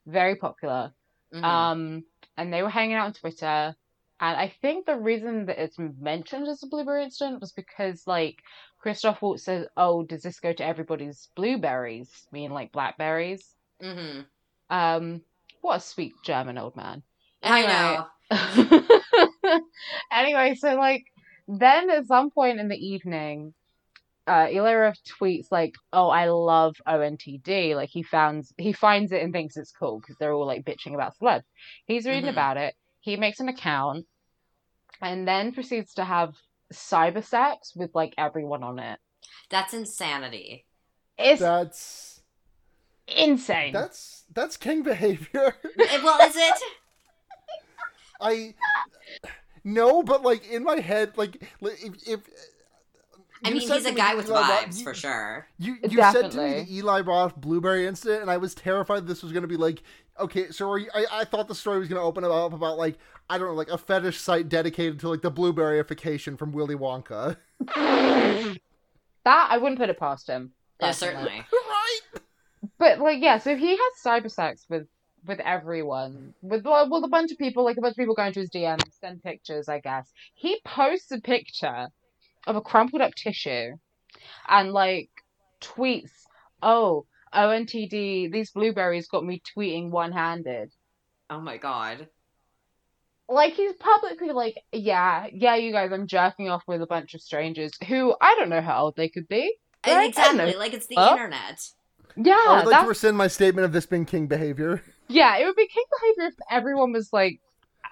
very popular. Mm-hmm. Um, and they were hanging out on Twitter. And I think the reason that it's mentioned as a blueberry incident was because like Christoph Waltz says, "Oh, does this go to everybody's blueberries?" Meaning like blackberries. mm-hmm. Um, what a sweet German old man. I know. anyway, so like then at some point in the evening, uh Eli tweets like, "Oh, I love ONTD." Like he found he finds it and thinks it's cool because they're all like bitching about celebs. He's reading Mhm. about it. He makes an account and then proceeds to have cyber sex with like everyone on it. That's insanity. It's That's insane. that's that's king behavior. Eh, well, is it? I no, but like in my head, like if, if I you mean, said he's a me guy with Eli Roth- vibes you- for sure. You you said to me the Eli Roth blueberry incident, and I was terrified this was going to be like okay. So are you, I I thought the story was going to open up about like I don't know like a fetish site dedicated to like the blueberryification from Willy Wonka. that I wouldn't put it past him. Yeah, certainly. right. But like, yeah, so if he has cyber sex with with everyone, with well, with a bunch of people, like a bunch of people going to his DMs, send pictures, I guess. He posts a picture of a crumpled up tissue, and like tweets, "Oh, ONTD, these blueberries got me tweeting one handed." Oh my god. Like he's publicly like, "Yeah, yeah, you guys, I'm jerking off with a bunch of strangers who I don't know how old they could be." Right? Exactly. Like it's the Huh? internet. Yeah, I would like that's to rescind my statement of this being king behavior. Yeah, it would be king behavior if everyone was like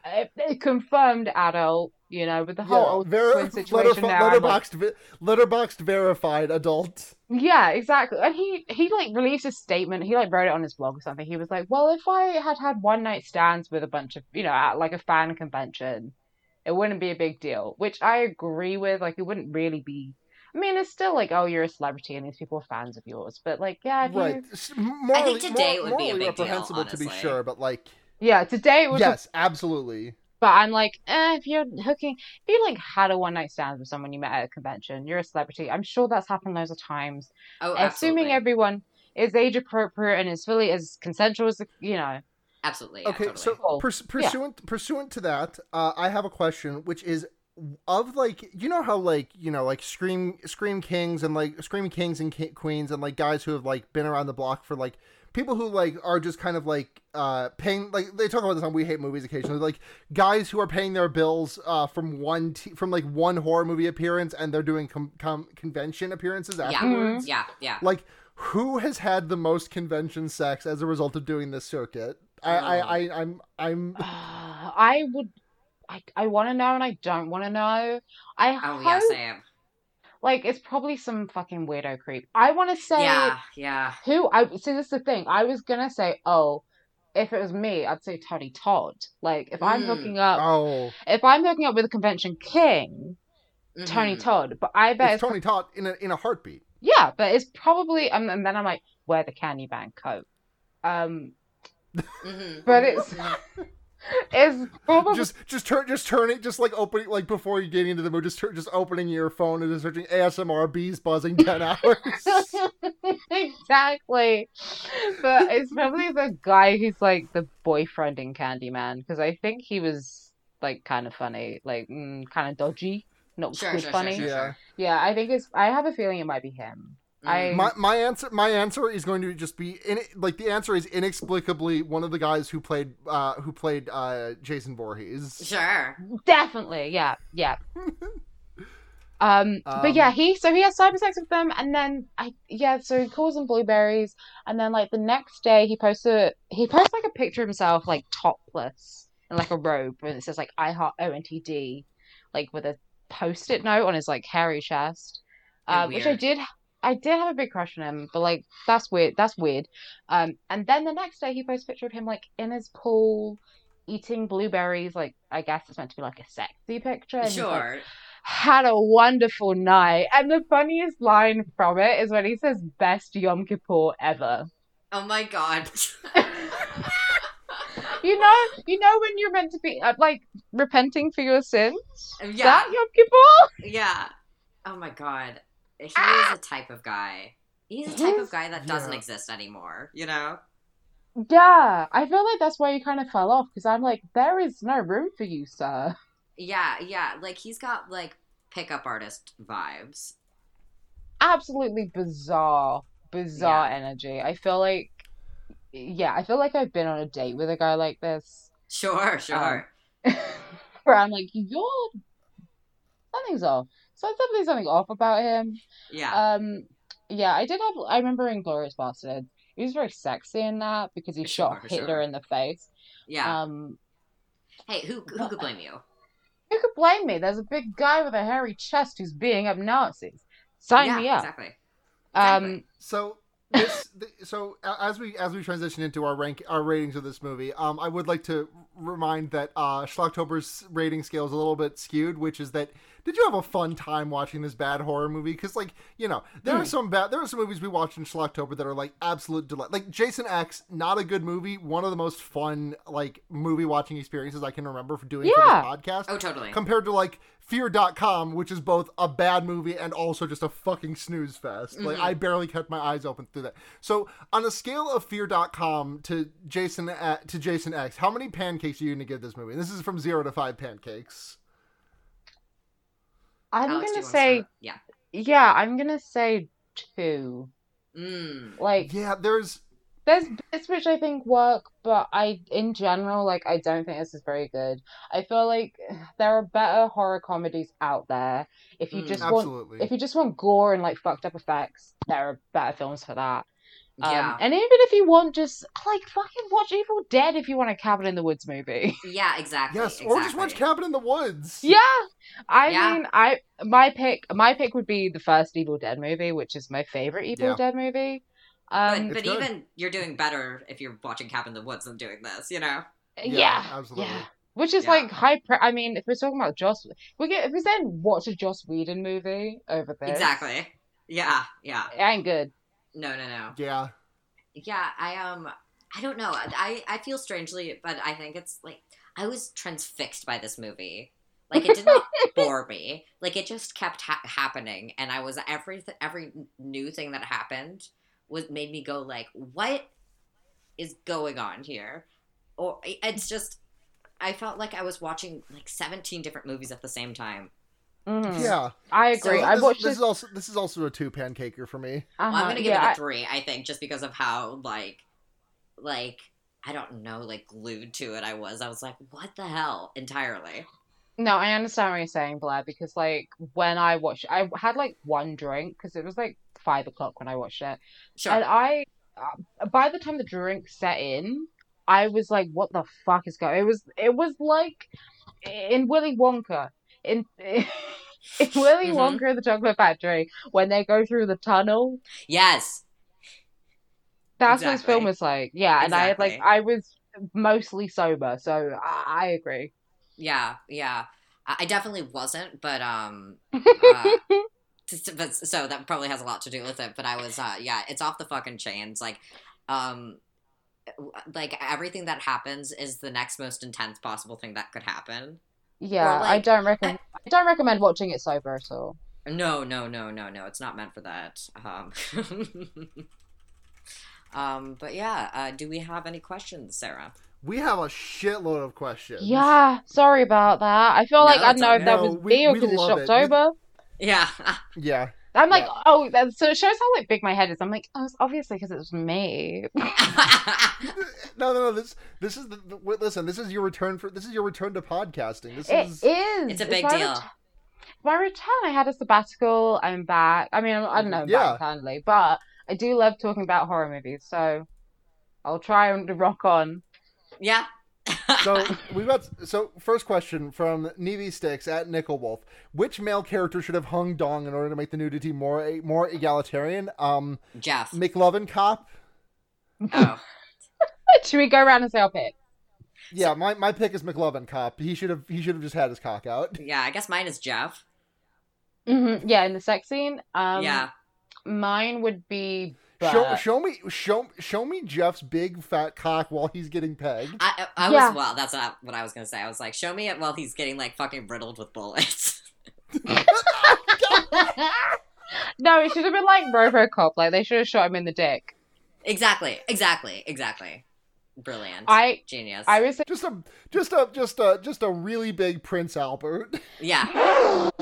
a, a confirmed adult, you know, with the whole old ver- twin situation now. I'm like- Letterboxd, Letterboxd verified adult. yeah, exactly. And he he like released a statement. He like wrote it on his blog or something. He was like, "Well, if I had had one night stands with a bunch of, you know, at like a fan convention, it wouldn't be a big deal." Which I agree with. Like, it wouldn't really be. I mean, it's still like, oh, you're a celebrity and these people are fans of yours. But like, yeah, if you- Right. S- Morally, today mor- it would be a morally big deal, reprehensible to be sure, but like, yeah, today it was yes, absolutely. But I'm like, eh, if you're hooking, if you like had a one night stand with someone you met at a convention, you're a celebrity. I'm sure that's happened loads of times. Oh, Assuming everyone is age appropriate and is fully as consensual as you know. Absolutely. Yeah, Okay, totally. so Cool. purs- pursuant pursuant to that, uh, I have a question, which is of like you know how like you know like scream scream kings and like scream kings and ki- queens and like guys who have like been around the block for like people who like are just kind of like uh paying like they talk about this on we hate movies occasionally like guys who are paying their bills uh from one t- from like one horror movie appearance and they're doing com- com- convention appearances yeah. afterwards Yeah. Yeah. like who has had the most convention sex as a result of doing this circuit I, I, I i'm i'm I would, I, I want to know and I don't want to know. I Oh hope, yeah. Same. like it's probably some fucking weirdo creep. I want to say Yeah. Yeah. who. I see. This is the thing. I was gonna say, oh, if it was me, I'd say Tony Todd. Like if I'm Mm. hooking up, oh if I'm hooking up with a convention king. Tony Mhm. Todd, but I bet it's it's, tony todd in a in a heartbeat yeah, but it's probably um, and then I'm like, wear the Candyman coat. Um, Mhm. but it's it's probably just just turn just turn it just like opening like before you get into the mood just turn, just opening your phone and just searching asmr bees buzzing 10 hours exactly. But it's probably the guy who's like the boyfriend in Candyman because I think he was like kind of funny, like mm, kind of dodgy, not Sure, good sure, sure, funny. sure, Yeah. sure. Yeah, I think it's. I have a feeling it might be him. I- Mhm. my my answer my answer is going to just be in like the answer is inexplicably one of the guys who played uh who played uh jason Voorhees Sure. Definitely, yeah, yeah. Um, Um, but yeah, he so he has cyber sex with them, and then I yeah, so he calls them blueberries, and then like the next day he posts a he posts like a picture of himself like topless in like a robe, and it says like I heart ONTD, like with a post-it note on his like hairy chest, um, which I did I did have a big crush on him, but like that's weird. That's weird. Um, and then the next day he posts a picture of him like in his pool eating blueberries. Like I guess it's meant to be like a sexy picture. and he's, like, Sure. had a wonderful night. And the funniest line from it is when he says best Yom Kippur ever. Oh my god. You know, you know when you're meant to be uh, like repenting for your sins. yeah. That Yom Kippur. Yeah. Oh my god. He Ah! is a type of guy. He's a type He's- of guy that doesn't Yeah. exist anymore, you know? Yeah, I feel like that's why you kind of fell off because I'm like, there is no room for you, sir. Yeah, yeah. Like he's got like pickup artist vibes. Absolutely bizarre, bizarre Yeah. energy. I feel like, yeah, I feel like I've been on a date with a guy like this. Sure, sure. where I'm like, you're something's off. So there's definitely something off about him. yeah. Um, yeah, I did have. I remember in Glorious Bastards, he was very sexy in that because he shot Sure, Hitler sure. in the face. yeah. Um, hey, who who could blame you? who could blame me? There's a big guy with a hairy chest who's beating up Nazis. Sign yeah, me up. exactly. Um, So this, th- so as we as we transition into our rank our ratings of this movie, um, I would like to remind that uh, Schlocktober's rating scale is a little bit skewed, which is that did you have a fun time watching this bad horror movie? Because like you know there Hmm. are some bad there are some movies we watched in Schlocktober that are like absolute delight. Like Jason X, not a good movie. One of the most fun like movie watching experiences I can remember for doing Yeah. for this podcast Oh, totally. compared to like fear.com which is both a bad movie and also just a fucking snooze fest like Mhm. i barely kept my eyes open through that so on a scale of fear.com to jason uh, to jason x how many pancakes are you gonna give this movie this is from zero to five pancakes I'm Alex, gonna wanna say, start? yeah. yeah, I'm gonna say two. Mm. Like, yeah there's there's bits which I think work, but I, in general, like, I don't think this is very good. I feel like there are better horror comedies out there. If you Mm. just want, if you just want gore and like fucked up effects, there are better films for that. Um, Yeah. and even if you want just like fucking watch Evil Dead if you want a Cabin in the Woods movie. Yeah, exactly. yes exactly. or just watch cabin in the woods yeah, I Yeah. mean, I my pick my pick would be the first Evil Dead movie, which is my favorite Evil Yeah. Dead movie. But, Um, but It's good. even you're doing better if you're watching Cabin in the Woods than doing this, you know? yeah, absolutely yeah. Which is Yeah. like high. Pre- I mean, if we're talking about Joss, we get if we then watch a Joss Whedon movie over this, Exactly. Yeah, yeah. it ain't good. No, no, no. yeah Yeah, I um I don't know. I I feel strangely, but I think it's like I was transfixed by this movie. Like it did not bore me. Like it just kept ha- happening, and I was every every new thing that happened was made me go like, what is going on here? Or it's just I felt like I was watching like seventeen different movies at the same time. Mhm. yeah I So agree. this, I watched this this. is also this is also a two pancaker for me uh-huh, Well, I'm gonna give yeah, it a three. I think just because of how like, like I don't know, like glued to it I was. I was like, what the hell, entirely. No, I understand what you're saying, Blair, because like when I watched, I had like one drink because it was like five o'clock when I watched it, Sure. and I, uh, by the time the drink set in, I was like, "What the fuck is going?" It was, it was like in Willy Wonka, in in Willy Mhm. Wonka and the Chocolate Factory when they go through the tunnel. yes. That's what this film Exactly. was like. Yeah, and I had like I was mostly sober, so I, I agree. Yeah. Yeah. I I definitely wasn't, but um, uh, but so that probably has a lot to do with it. But I was, uh, yeah, it's off the fucking chains. Like, um, like everything that happens is the next most intense possible thing that could happen. Yeah, I don't recommend. I don't recommend watching it sober at all. No, no, no, no, no. It's not meant for that. Um, um but yeah, uh, do we have any questions, Sarah? we have a shitload of questions Yeah, sorry about that. I feel No, like I don't it's know if okay. that was we- me or because it's love it. We- Yeah. yeah I'm like, Yeah. oh, that, so it shows how like big my head is. I'm like, oh, it's obviously because it was me. no, no, no. This, this is the, the listen. This is your return for. This is your return to podcasting. This It is. is. It's a big my deal. ret- my return, I had a sabbatical. I'm back. I mean, I don't know, I'm Yeah. back currently, but I do love talking about horror movies, so I'll try and rock on. Yeah. So we got so first question from Nevi Sticks at Nickelwolf. Which male character should have hung dong in order to make the nudity more more egalitarian? Um, Jeff. McLovin cop. Oh. Should we go around and say our pick? Yeah, my, my pick is McLovin cop. He should have he should have just had his cock out. Yeah, I guess mine is Jeff. hmm Yeah, in the sex scene. Um, yeah. Mine would be. Show show me show show me Jeff's big fat cock while he's getting pegged. I, I Yeah. was well. That's not what I was gonna say. I was like, show me it while he's getting like fucking riddled with bullets. no, it should have been like RoboCop. Like they should have shot him in the dick. exactly. Exactly. Exactly. Brilliant. I Genius. I was Just a just a just a just a really big Prince Albert. yeah.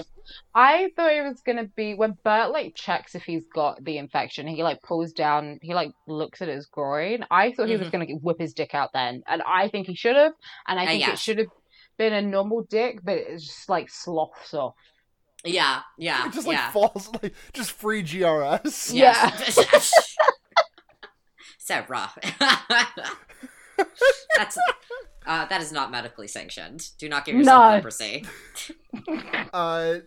I thought it was gonna be when Bert like checks if he's got the infection. He like pulls down. He like looks at his groin. I thought he was Mhm. gonna whip his dick out then, and I think he should have. And I Uh, think yeah. it should have been a normal dick, but it's just like sloughs off. Yeah. Yeah. It just like yeah. falls like just free GRS. Yeah. so rough. That's uh, that is not medically sanctioned. Do not give yourself No. leprosy. Uh,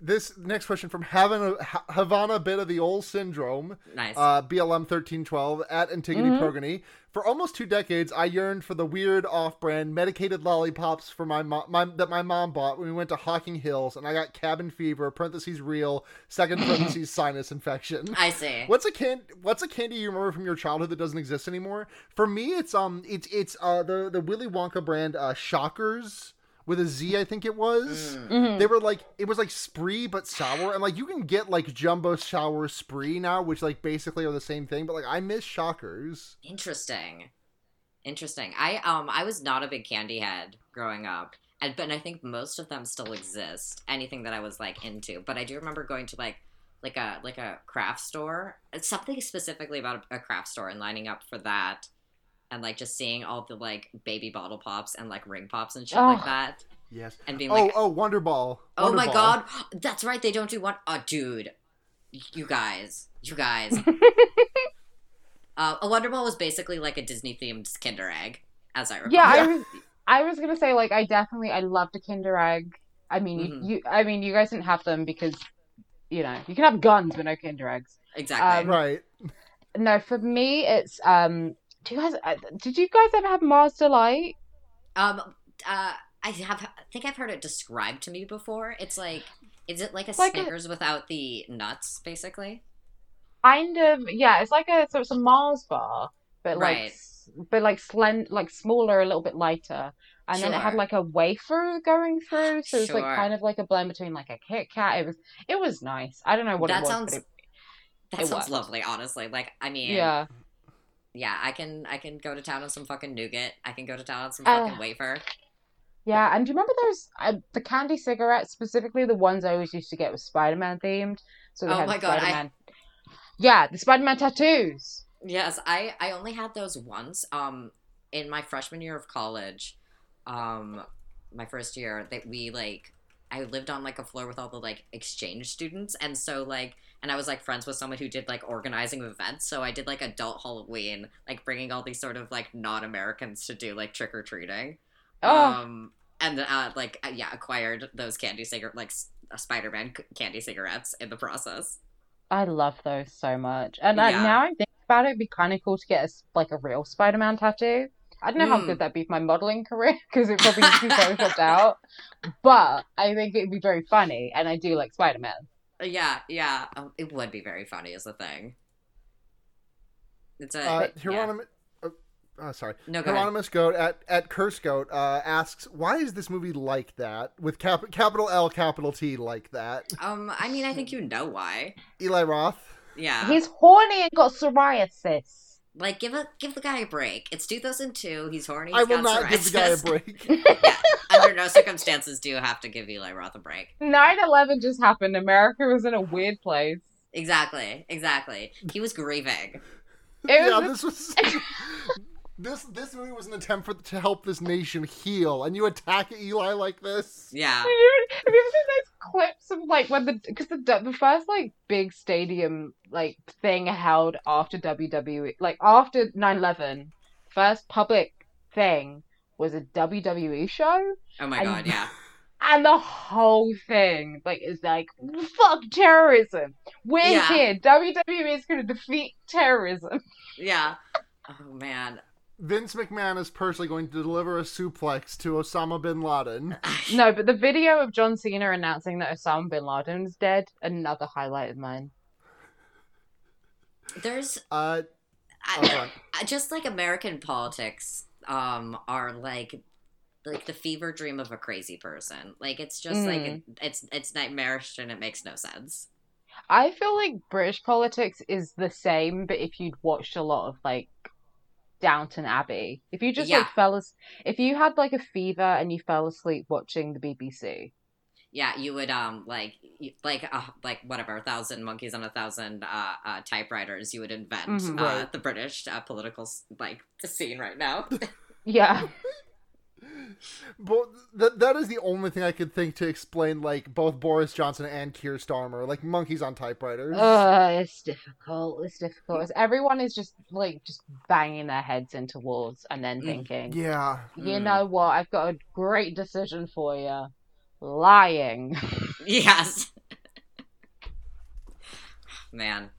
this next question from Havana Havana bit of the old syndrome. Nice. Uh, BLM thirteen twelve at Antigone Mhm. Progony. For almost two decades, I yearned for the weird off-brand medicated lollipops for my mom my, that my mom bought when we went to Hocking Hills, and I got cabin fever. Parentheses real. Second parentheses sinus infection. I see. What's a can? What's a candy you remember from your childhood that doesn't exist anymore? For me, it's um, it's it's uh the the Willy Wonka brand uh Shockers with a Z, I think it was. Mm. Mhm. They were like it was like spree but sour, and like you can get like jumbo sour spree now, which like basically are the same thing. But like I miss Shockers. Interesting. Interesting. I um I was not a big candy head growing up. And but I think most of them still exist. Anything that I was like into. But I do remember going to like like a like a craft store. Something specifically about a, a craft store and lining up for that. And like just seeing all the like baby bottle pops and like ring pops and shit like that. Yes. And being Oh like oh Wonder Ball. Oh my Ball. god, that's right. They don't do one. Oh, dude, you guys, you guys. uh, a Wonder Ball was basically like a Disney themed Kinder Egg, as I remember. Yeah, I was I was gonna say like I definitely I loved a Kinder Egg. I mean Mhm. you, you I mean you guys didn't have them because you know you can have guns but no Kinder Eggs. exactly. Um, Right. No, for me it's um. Do you guys uh, did you guys ever have Mars Delight? Um, uh, I have. I think I've heard it described to me before. It's like, is it like a Like a- Snickers without the nuts, basically? Kind of yeah. It's like a so it's a Mars bar, but like Right. s- but like slend like smaller, a little bit lighter. And then it had like a wafer going through, so it's like Sure. kind of like a blend between like a Kit Kat. It was it was nice. I don't know what That it was, sounds- but it, That It sounds worked. lovely, honestly. Like, I mean, yeah. Yeah, I can, I can go to town on some fucking nougat. I can go to town on some Uh, fucking wafer. Yeah, and do you remember those uh, the candy cigarettes, specifically the ones I always used to get was Spider Man themed? So they Oh had my God, I-. Yeah, the Spider Man tattoos. Yes, I I only had those once. Um, in my freshman year of college, um, my first year that we like, I lived on like a floor with all the like exchange students, and so like, and I was like friends with someone who did like organizing events. So I did like adult Halloween, like bringing all these sort of like non Americans to do like trick or treating. Oh, Um, and uh, like uh, yeah, acquired those candy cigarette like Spider Man candy cigarettes in the process. I love those so much. And uh, Yeah. now I think about it, it'd be kind of cool to get a like a real Spider Man tattoo. I don't know how Mm. good that'd be for my modeling career because it probably be photoshopped out. But I think it'd be very funny, and I do like Spider Man. Uh, Yeah, yeah. Um, it would be very funny is the thing. It's a Uh, yeah. Hieronymus. Uh, uh, sorry. No, go ahead. Hieronymus Goat at, at Curse Goat uh, asks, why is this movie like that? With cap- capital L, capital T like that? Um, I mean, I think you know why. Eli Roth? Yeah, He's horny and got psoriasis. Like give a give the guy a break. It's 2002. He's horny. I will got not give the guy a break. yeah, under no circumstances do you have to give Eli Roth a break. 9 11 just happened. America was in a weird place. Exactly, exactly. He was grieving. It yeah, was this was. This this movie was an attempt for, to help this nation heal, and you attack Eli like this. Yeah, Have you ever seen those clips of like when the because the the first like big stadium like thing held after WWE like after 9/11 first public thing was a WWE show Oh my And- god, yeah. and the whole thing like is like fuck terrorism we're Yeah. here WWE is going to defeat terrorism Yeah. Oh man. Vince McMahon is personally going to deliver a suplex to Osama bin Laden. no but the video of John Cena announcing that Osama bin Laden is dead another highlight of mine There's Uh, I, oh, go on. I- just like American politics um are like like the fever dream of a crazy person. Like it's just like Mm. it's it's nightmarish and it makes no sense. I feel like British politics is the same, but if you'd watched a lot of like Downton Abbey, if you just Yeah. like fell as if you had like a fever and you fell asleep watching the BBC. Yeah, you would um like like uh, like whatever a thousand monkeys on a thousand uh, uh typewriters. You would invent Mhm. uh, the British uh, political like scene right now. Yeah. But that that is the only thing I could think to explain like both Boris Johnson and Keir Starmer, like monkeys on typewriters. Uh, it's difficult. It's difficult. It's, everyone is just like just banging their heads into walls and then Mm. thinking, yeah. you Mm. know what? I've got a great decision for you. Lying. yes. Man,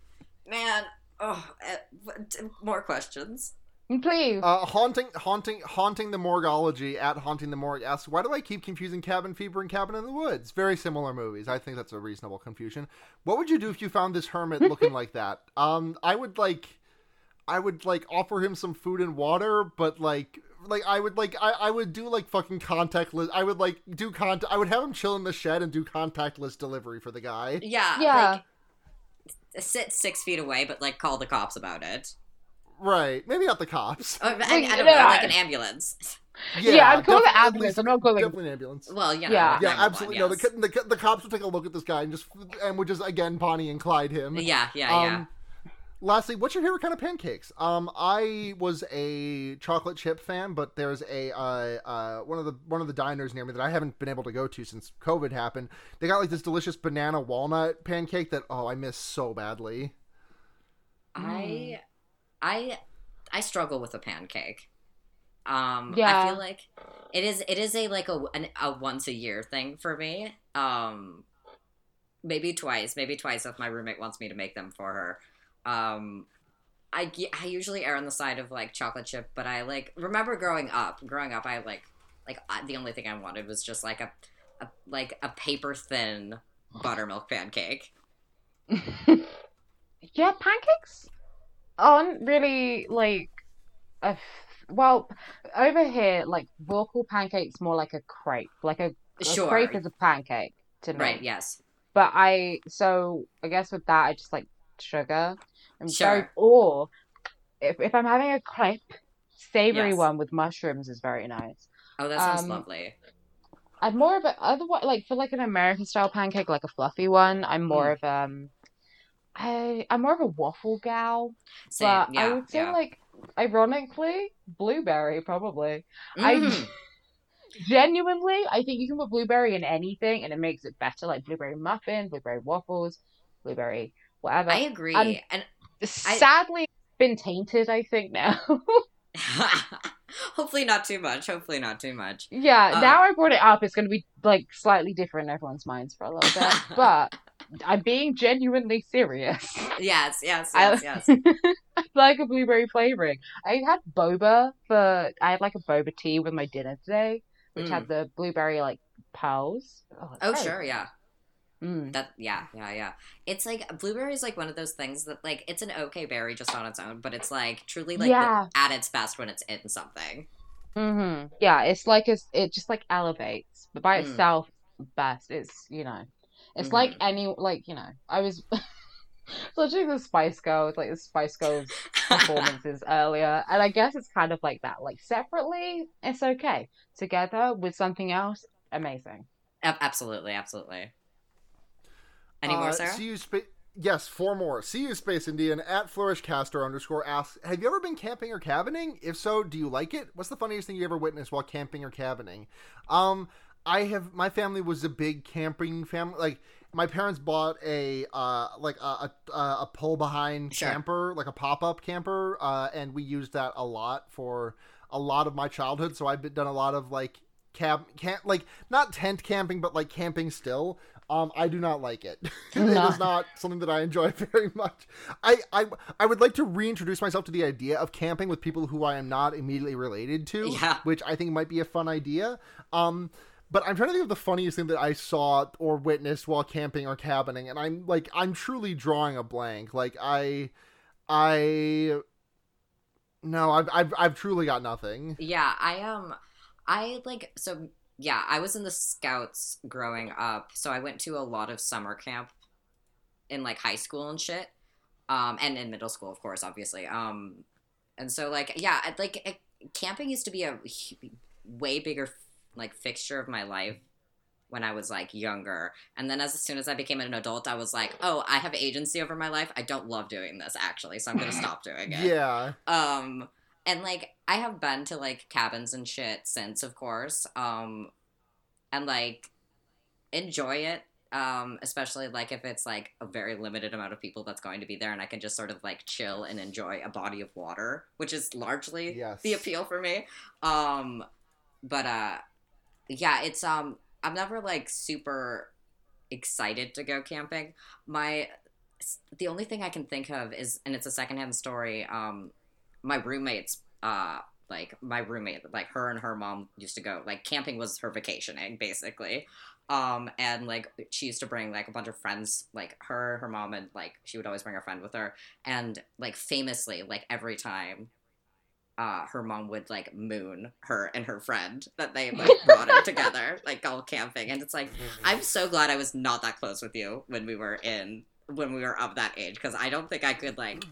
man. Oh, uh, more questions. Please. Uh, haunting, haunting, haunting the morgology at haunting the morgue asks, "Why do I keep confusing Cabin Fever and Cabin in the Woods? Very similar movies. I think that's a reasonable confusion. What would you do if you found this hermit looking like that? Um, I would like, I would like offer him some food and water, but like, like I would like, I, I would do like fucking contactless. I would like do contact. I would have him chill in the shed and do contactless delivery for the guy. Yeah, Yeah. Like, sit six feet away, but like call the cops about it. Right? Maybe not the cops. Oh, I, I don't you know, know, like an ambulance. Yeah, I'd call it definitely- at ambulance. least- I'm not calling- definitely an ambulance. Well, you know, Yeah. like Yeah, 911, absolutely. Yes. No, the, the the cops would take a look at this guy and just and would just again Bonnie and Clyde him. yeah, yeah, yeah. Um, lastly, what's your favorite kind of pancakes? Um, I was a chocolate chip fan, but there's a uh, uh, one of the one of the diners near me that I haven't been able to go to since COVID happened. They got like this delicious banana walnut pancake that oh I miss so badly. I, I, I struggle with a pancake. Um, I feel like it is it is a like a an, a once a year thing for me. Um, maybe twice, maybe twice if my roommate wants me to make them for her. Um, I I usually err on the side of like chocolate chip, but I like remember growing up. Growing up, I like like I, the only thing I wanted was just like a, a like a paper thin buttermilk pancake. Yeah, pancakes aren't really like a f- well over here. Like call pancakes more like a crepe. Like a, a Sure, crepe is a pancake to me. right? Yes. But I so I guess with that I just like sugar and very Sure. or if if I'm having a crepe, savory Yes. one with mushrooms is very nice. Oh, that sounds Um, lovely. I'm more of a otherwise like for like an American style pancake, like a fluffy one. I'm more of um, I I'm more of a waffle gal, Same. but yeah, I would say yeah. like ironically blueberry probably. I Mhm. genuinely I think you can put blueberry in anything and it makes it better, like blueberry muffin, blueberry waffles, blueberry whatever. I agree, and- and Sadly, it's been tainted. I think now. hopefully not too much. Hopefully not too much. Yeah, Uh, now I brought it up, it's going to be like slightly different in everyone's minds for a little bit, but I'm being genuinely serious. Yes, yes, I- yes, yes. I like a blueberry flavoring. I had boba for I had like a boba tea with my dinner today, which Mm. had the blueberry like pearls. Oh, Oh, sure, yeah. Mm. That yeah, yeah, yeah. It's like blueberry is like one of those things that like it's an okay berry just on its own, but it's like truly like Yeah. at its best when it's in something. hmm Yeah, it's like it's, it just like elevates, but by Mm. itself, best. It's you know, it's like any like you know. I was watching the Spice Girls, like the Spice Girls performances earlier, and I guess it's kind of like that. Like separately, it's okay. Together with something else, amazing. Ab- absolutely, absolutely. Any more, Uh, Sarah? See you spa- yes, four more. See you, Space Indian at Flourishcaster underscore asks, Have you ever been camping or cabining? If so, do you like it? What's the funniest thing you ever witnessed while camping or cabining? Um, I have my family was a big camping family. Like my parents bought a uh like a a, a pull behind Sure. camper, like a pop up camper, uh, and we used that a lot for a lot of my childhood. So I've been, done a lot of like camp, camp, like not tent camping, but like camping still. Um, I do not like it. it is not something that I enjoy very much. I, I I would like to reintroduce myself to the idea of camping with people who I am not immediately related to, Yeah. which I think might be a fun idea. Um, but I'm trying to think of the funniest thing that I saw or witnessed while camping or cabining, and I'm like, I'm truly drawing a blank. Like I, I, no, I've I've, I've truly got nothing. Yeah, I um I like so yeah, I was in the scouts growing up, so I went to a lot of summer camp in like high school and shit. Um and in middle school, of course, obviously. Um and so like yeah, like camping used to be a way bigger like fixture of my life when I was like younger. And then as soon as I became an adult, I was like, "Oh, I have agency over my life. I don't love doing this actually, so I'm going to stop doing it." Yeah, um and like i have been to like cabins and shit since of course um and like enjoy it um especially like if it's like a very limited amount of people that's going to be there and i can just sort of like chill and enjoy a body of water which is largely Yes. the appeal for me um but uh yeah it's um i'm never like super excited to go camping. My the only thing i can think of is and it's a secondhand story um my roommates uh like my roommate like her and her mom used to go like camping was her vacationing basically. Um and like she used to bring like a bunch of friends like her her mom and like she would always bring a friend with her. And like famously like every time uh her mom would like moon her and her friend that they like brought in together like all camping and it's like i'm so glad i was not that close with you when we were in when we were of that age because i don't think i could like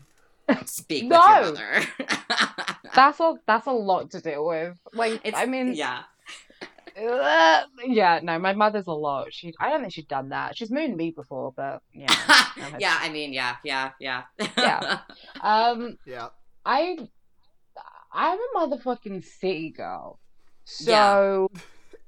speak with No. your mother That's a that's a lot to deal with. Like, It's, I mean, yeah, uh, yeah, no, my mother's a lot. She, I don't think she's done that. She's mooned me before, but yeah. no, yeah. I mean, yeah, yeah, yeah, Yeah. Um, yeah. I, I'm a motherfucking city girl, so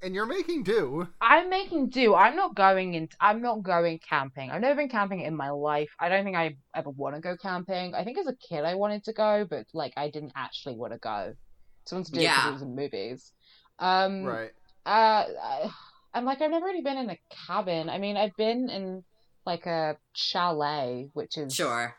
And you're making do. I'm making do. I'm not going in. I'm not going camping. I've never been camping in my life. I don't think I ever want to go camping. I think as a kid I wanted to go, but like I didn't actually want to go. So I wanted to do it because Yeah. it was in movies. Um, Right. Uh, I- and like I've never really been in a cabin. I mean, I've been in like a chalet, which is sure.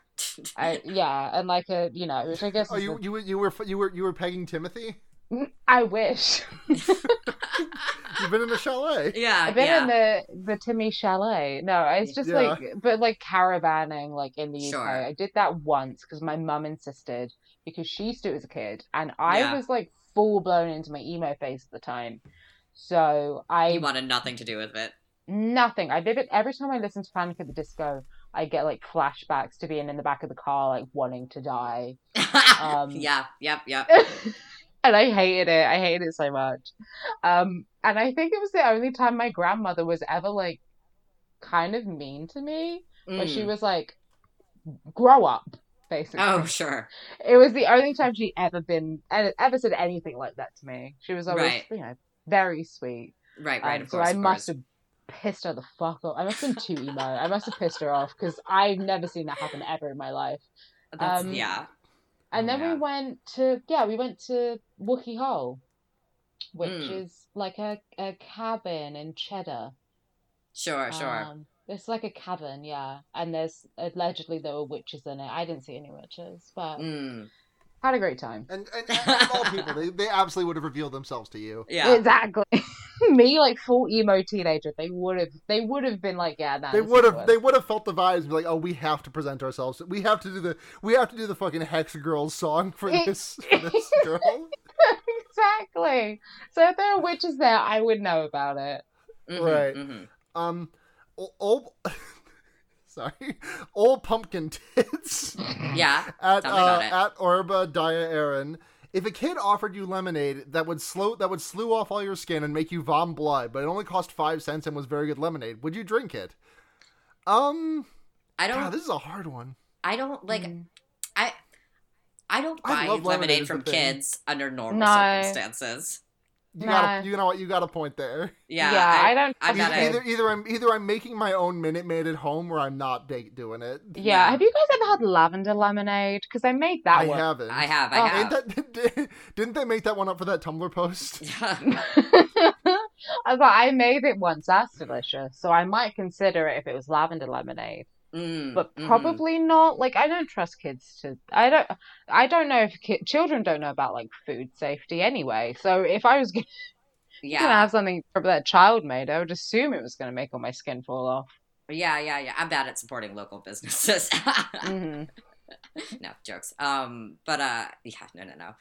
I yeah, and like a you know, which I guess Oh, you the- you were you were you were you were pegging Timothy. Mm, I wish. You've been in the chalet. yeah, I've been yeah. in the the Timmy Chalet. No, it's just Yeah. like, but like caravanning, like in the UK. Sure. I did that once because my mum insisted because she used to do it as a kid, and I Yeah. was like full blown into my emo phase at the time. So I you wanted nothing to do with it. nothing. I vivid every time I listen to Panic at the Disco, I get like flashbacks to being in the back of the car, like wanting to die. Um, yeah, yep, yep. and I hated it. I hated it so much. Um, and I think it was the only time my grandmother was ever like kind of mean to me, where she Mm. was like, "Grow up." Basically, Oh, sure. it was the only time she ever been ever said anything like that to me. She was always, Right. you know, very sweet. Right, right. Um, of so course. I must have pissed her the fuck off. I must have been too emo. I must have pissed her off because I've never seen that happen ever in my life. That's, um, yeah. And Oh, then Yeah. we went to yeah, we went to Wookey Hole, which Mm. is like a, a cabin in Cheddar. Sure, sure. Um, it's like a cabin, yeah. And there's allegedly there were witches in it. I didn't see any witches, but Mm. had a great time. And and, and all people, they, they absolutely would have revealed themselves to you. Yeah. Exactly. Me, like full emo teenager, they would have they would have been like, yeah, nah, They would have they would have felt the vibes and be like, oh, we have to present ourselves. We have to do the we have to do the fucking Hex Girls song for this for this girl. exactly. So if there are witches there, I would know about it. Mhm, Right. mhm. Um, o- old, sorry, old pumpkin tits Yeah. at uh, at Orba Dia Aaron. If a kid offered you lemonade that would slow that would slew off all your skin and make you vom blood, but it only cost five cents and was very good lemonade, would you drink it? Um, I don't. God, this is a hard one. I don't like. Mm. I. I don't buy love lemonade lemonade from a thing. kids under normal No. circumstances. You Nah. got you know what you got a point there. Yeah, Yeah, I don't I trust got Either, either either I'm either I'm making my own Minute Maid at home or I'm not da- doing it. Yeah. Yeah. Have you guys ever had lavender lemonade? Because I made that I one. haven't. I have. I Oh, have. That, didn't they make that one up for that Tumblr post? Yeah. I thought I made it once. That's delicious. So I might consider it if it was lavender lemonade, Mm, but mhm. probably not. Like I don't trust kids to. I don't. I don't know if ki- children don't know about like food safety anyway. So if I was gonna Yeah. have something that a child made, I would assume it was gonna make all my skin fall off. Yeah, yeah, yeah. I'm bad at supporting local businesses. hmm no jokes. Um, but uh, yeah, no, no, no.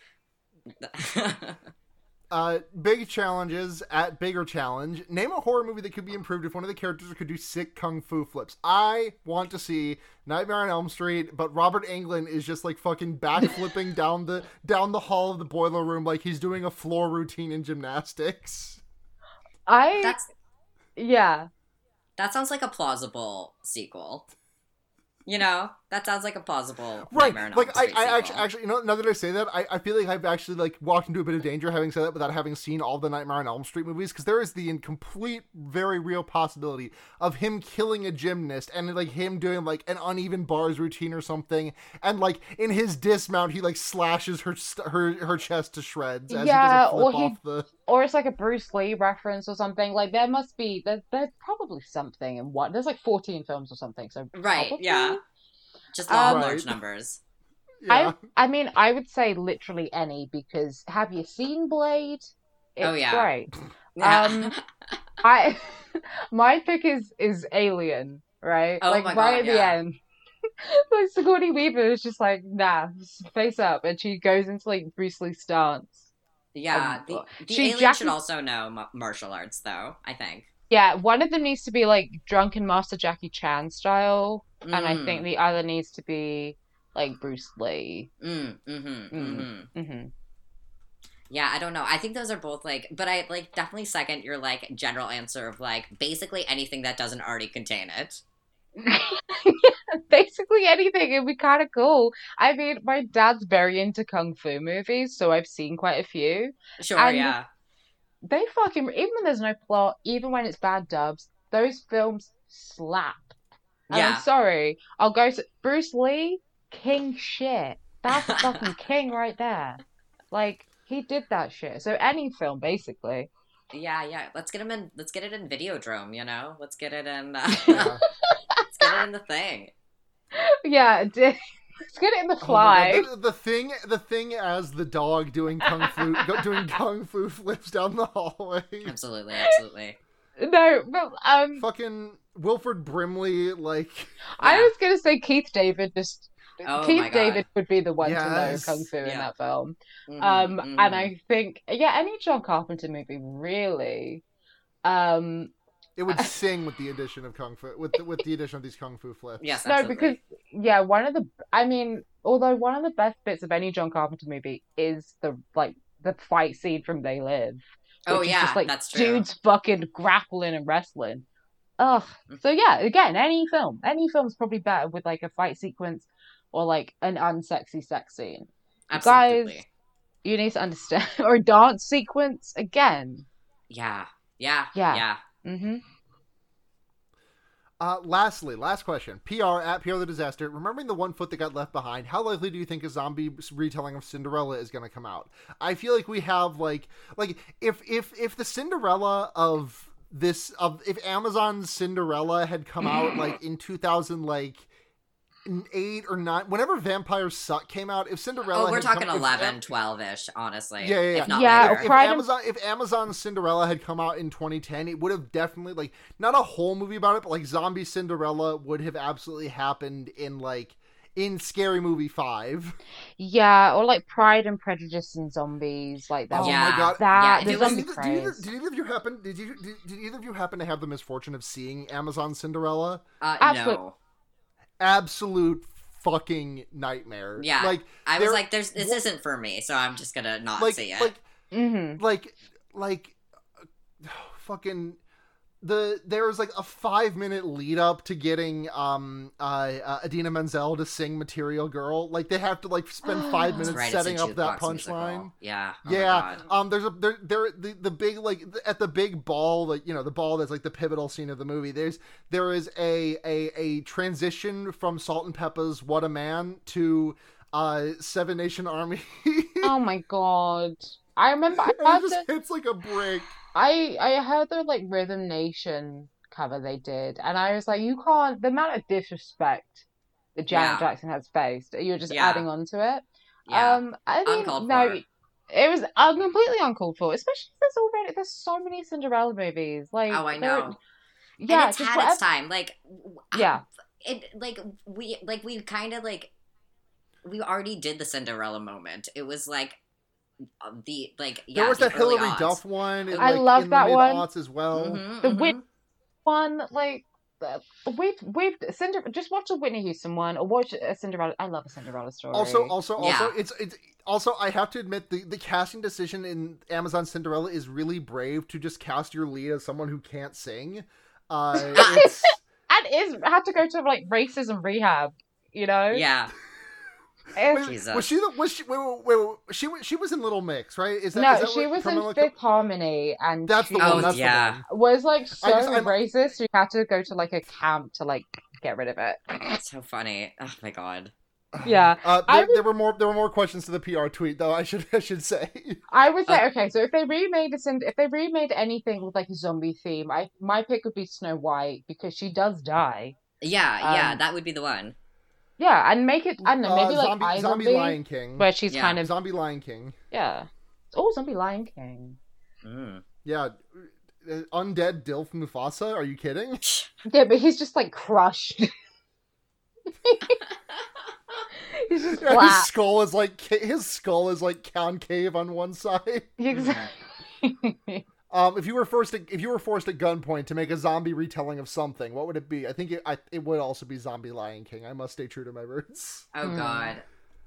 Uh, big challenges at bigger challenge. Name a horror movie that could be improved if one of the characters could do sick kung fu flips. I want to see Nightmare on Elm Street, but Robert Englund is just like fucking backflipping down the down the hall of the boiler room like he's doing a floor routine in gymnastics. I That's yeah. that sounds like a plausible sequel. You know, that sounds like a plausible Right, Nightmare like I, I actually, actually, you know, now that I say that, I, I feel like I've actually like walked into a bit of danger having said that without having seen all the Nightmare on Elm Street movies, because there is the incomplete, very real possibility of him killing a gymnast and like him doing like an uneven bars routine or something, and like in his dismount, he like slashes her st- her her chest to shreds as Yeah, he does a or he- off the. Or it's like a Bruce Lee reference or something. Like there must be there, there's probably something in what there's like 14 films or something. So Right, probably. yeah. Just Um, large Right. numbers. Yeah. I mean, I would say literally any because have you seen Blade? It's Oh, yeah. great. Um, I my pick is is Alien, right? Oh like my right God, at the end. like Sigourney Weaver is just like, nah, face up, and she goes into like Bruce Lee stance. yeah, um, the, the she alien Jackie- should also know martial arts, though. I think. Yeah, one of them needs to be like drunken master Jackie Chan style, and I Mm, think the other needs to be like Bruce Lee. Mm, mm-hmm, Mm. mm-hmm. hmm Yeah, I don't know. I think those are both like, but I like definitely second your like general answer of like basically anything that doesn't already contain it. Basically anything, it'd be kind of cool. I mean, my dad's very into kung fu movies, so I've seen quite a few. Sure, And- yeah. They fucking, even when there's no plot, even when it's bad dubs, those films slap. And Yeah. I'm sorry, I'll go to Bruce Lee, king shit. That's fucking king right there. Like, he did that shit. So any film, basically. Yeah, yeah. Let's get him in. Let's get it in Videodrome. You know, let's get it in. Uh, let's get it in the thing. Yeah, d- let's get it in the Oh fly. God, the, the thing, the thing as the dog doing kung fu, doing kung fu flips down the hallway. Absolutely, absolutely. No, but um, Fucking Wilford Brimley, like I Yeah. was gonna say Keith David. Just Oh Keith David would be the one to know kung fu in that film. Mhm, Um, mhm. and I think yeah, any John Carpenter movie really. Um, it would sing with the addition of kung fu, with the, with the addition of these kung fu flips. Yes, no, because yeah, one of the I mean, although one of the best bits of any John Carpenter movie is the like the fight scene from They Live. Oh yeah, just, like, that's true. Dudes fucking grappling and wrestling. Ugh. Mm. So yeah, again, any film, any film's probably better with like a fight sequence or like an unsexy sex scene. Absolutely. guys- You need to understand, or a dance sequence again. Yeah, yeah, Yeah. yeah. Hmm Uh, lastly, last question. PR at PR the Disaster. Remembering the one foot that got left behind, how likely do you think a zombie retelling of Cinderella is going to come out? I feel like we have like like if if if the Cinderella of this of if Amazon's Cinderella had come out like in 2000 like eight or nine whenever Vampires Suck came out if Cinderella Oh, we're had come- talking if- 11, 12-ish, honestly. Yeah, yeah, yeah. If not Yeah, later. if, if Pride and- Amazon if Amazon's Cinderella had come out in 2010, it would have definitely like not a whole movie about it, but like Zombie Cinderella would have absolutely happened in like in Scary Movie Five. Yeah, or like Pride and Prejudice and zombies, like that. Oh Yeah. my god! That Yeah, the it zombie did, either, did, either, did either of you happen? Did you did, did either of you happen to have the misfortune of seeing Amazon Cinderella? Uh, Absolute- no. Absolute fucking nightmare. Yeah. like I was like, "There's this wha- isn't for me," so I'm just gonna not like see it. like hmm like like uh, fucking the there was like a five minute lead up to getting um uh, uh Idina Menzel to sing Material Girl. Like they have to like spend five minutes right, setting up that punchline. Yeah. Oh yeah, um, there's a there there the, the big like th- at the big ball like you know the ball that's like the pivotal scene of the movie. There's there is a a a transition from Salt-N-Pepa's What a Man to uh Seven Nation Army. Oh my god. I remember I And heard it just the, hits like a brick. I I heard the like Rhythm Nation cover they did, and I was like, you can't the amount of disrespect that Janet Yeah. Jackson has faced, you're just Yeah. adding on to it. Yeah. Um, I mean, Uncalled no, for. it was uh, completely uncalled for. Especially since there's already there's so many Cinderella movies. Like, oh, I know. Yeah, and it's had whatever. its time. Like, Yeah, it like we like we kind of like we already did the Cinderella moment. It was like the like yeah. there was the that Hillary aughts. Duff one. In, I like, love in that the one. as well. Mhm, The mhm. One like. uh, We've we've Cinder just watch a Whitney Houston one or watch a Cinderella. I love a Cinderella story. Also, also, Yeah. also, it's it's also. I have to admit the the casting decision in Amazon Cinderella is really brave to just cast your lead as someone who can't sing. Uh, it's, and is had to go to like racism rehab. You know. Yeah. It's- wait, Jesus. was she the was she wait, wait, wait, wait, she was she was in Little Mix right? Is that, no, is that she was Camila in Co- Fifth Harmony, and That's she the Oh, one. That's yeah. the one. was like so I just- racist. You had to go to like a camp to like get rid of it. That's so funny. Oh my god. Yeah, Uh, there, would- there were more. There were more questions to the PR tweet, though. I should. I should say. I would say Uh, okay. So if they remade a Cind- if they remade anything with like a zombie theme, I my pick would be Snow White because she does die. Yeah, yeah, Um, that would be the one. Yeah, and make it I don't know Uh, maybe like zombie, I zombie Zombie, Lion King. where she's Yeah. kind of Zombie Lion King. yeah. Oh, Zombie Lion King. Mm. Yeah. Uh, Undead Dilf Mufasa? Are you kidding? Yeah, but he's just like crushed. he's just his flat. skull is like his skull is like concave on one side. Exactly. Um, if you were forced to, if you were forced at gunpoint to make a zombie retelling of something, what would it be? I think it, I, it would also be Zombie Lion King. I must stay true to my roots. Oh Hmm. god.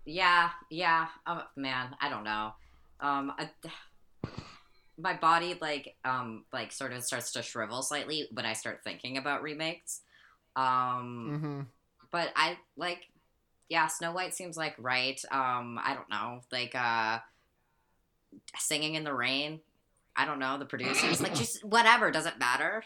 Yeah, yeah. Oh man, I don't know. Um I, my body like um like sort of starts to shrivel slightly when I start thinking about remakes. Um hmm but I like yeah, Snow White seems like right. Um I don't know. Like uh singing in the rain. I don't know, the producers like just whatever, doesn't matter.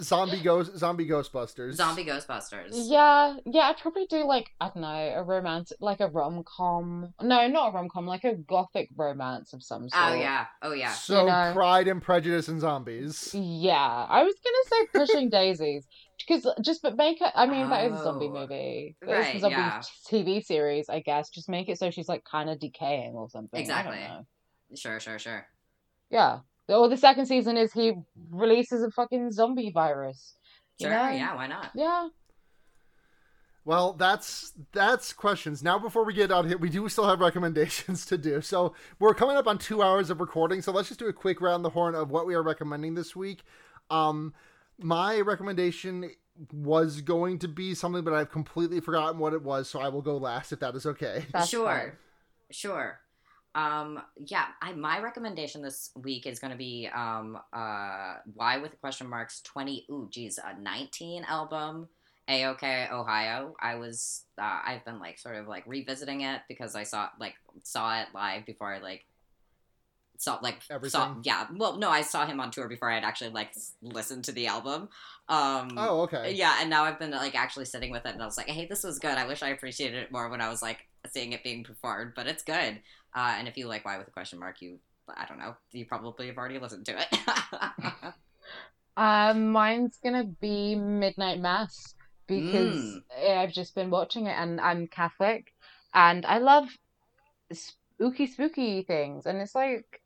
Zombie ghost, zombie Ghostbusters. Zombie Ghostbusters. Yeah, yeah, I'd probably do like I don't know, a romance, like a rom com. No, not a rom com, like a gothic romance of some oh, sort. Oh yeah. Oh yeah. So You know. Pride and Prejudice and Zombies. Yeah, I was gonna say Pushing Daisies because just but make it. I mean, that is a zombie Oh, movie. That is right, a zombie yeah. TV series, I guess. Just make it so she's like kind of decaying or something. I don't Exactly. know. Sure, sure, sure. Yeah. Or the second season is he releases a fucking zombie virus. Sure, know? yeah, why not? Yeah. Well, that's that's questions. Now, before we get out of here, we do still have recommendations to do. So we're coming up on two hours of recording. So let's just do a quick round the horn of what we are recommending this week. Um, my recommendation was going to be something, but I've completely forgotten what it was. So I will go last if that is okay. That's sure, fine. sure. Um, yeah, I, my recommendation this week is going to be um, uh, "Why with the question marks twenty." Ooh, geez, a nineteen album. AOK Ohio. I was uh, I've been like sort of like revisiting it because I saw like saw it live before I like saw like Everything. saw yeah. Well, no, I saw him on tour before I'd actually like listened to the album. Um, Oh, okay. Yeah, and now I've been like actually sitting with it, and I was like, "Hey, this was good. I wish I appreciated it more when I was like seeing it being performed, but it's good." Uh, and if you like "Why" with a question mark, you I don't know, you probably have already listened to it. Um, mine's gonna be Midnight Mass because Mm. I've just been watching it and I'm Catholic and I love spooky, spooky things. And it's like,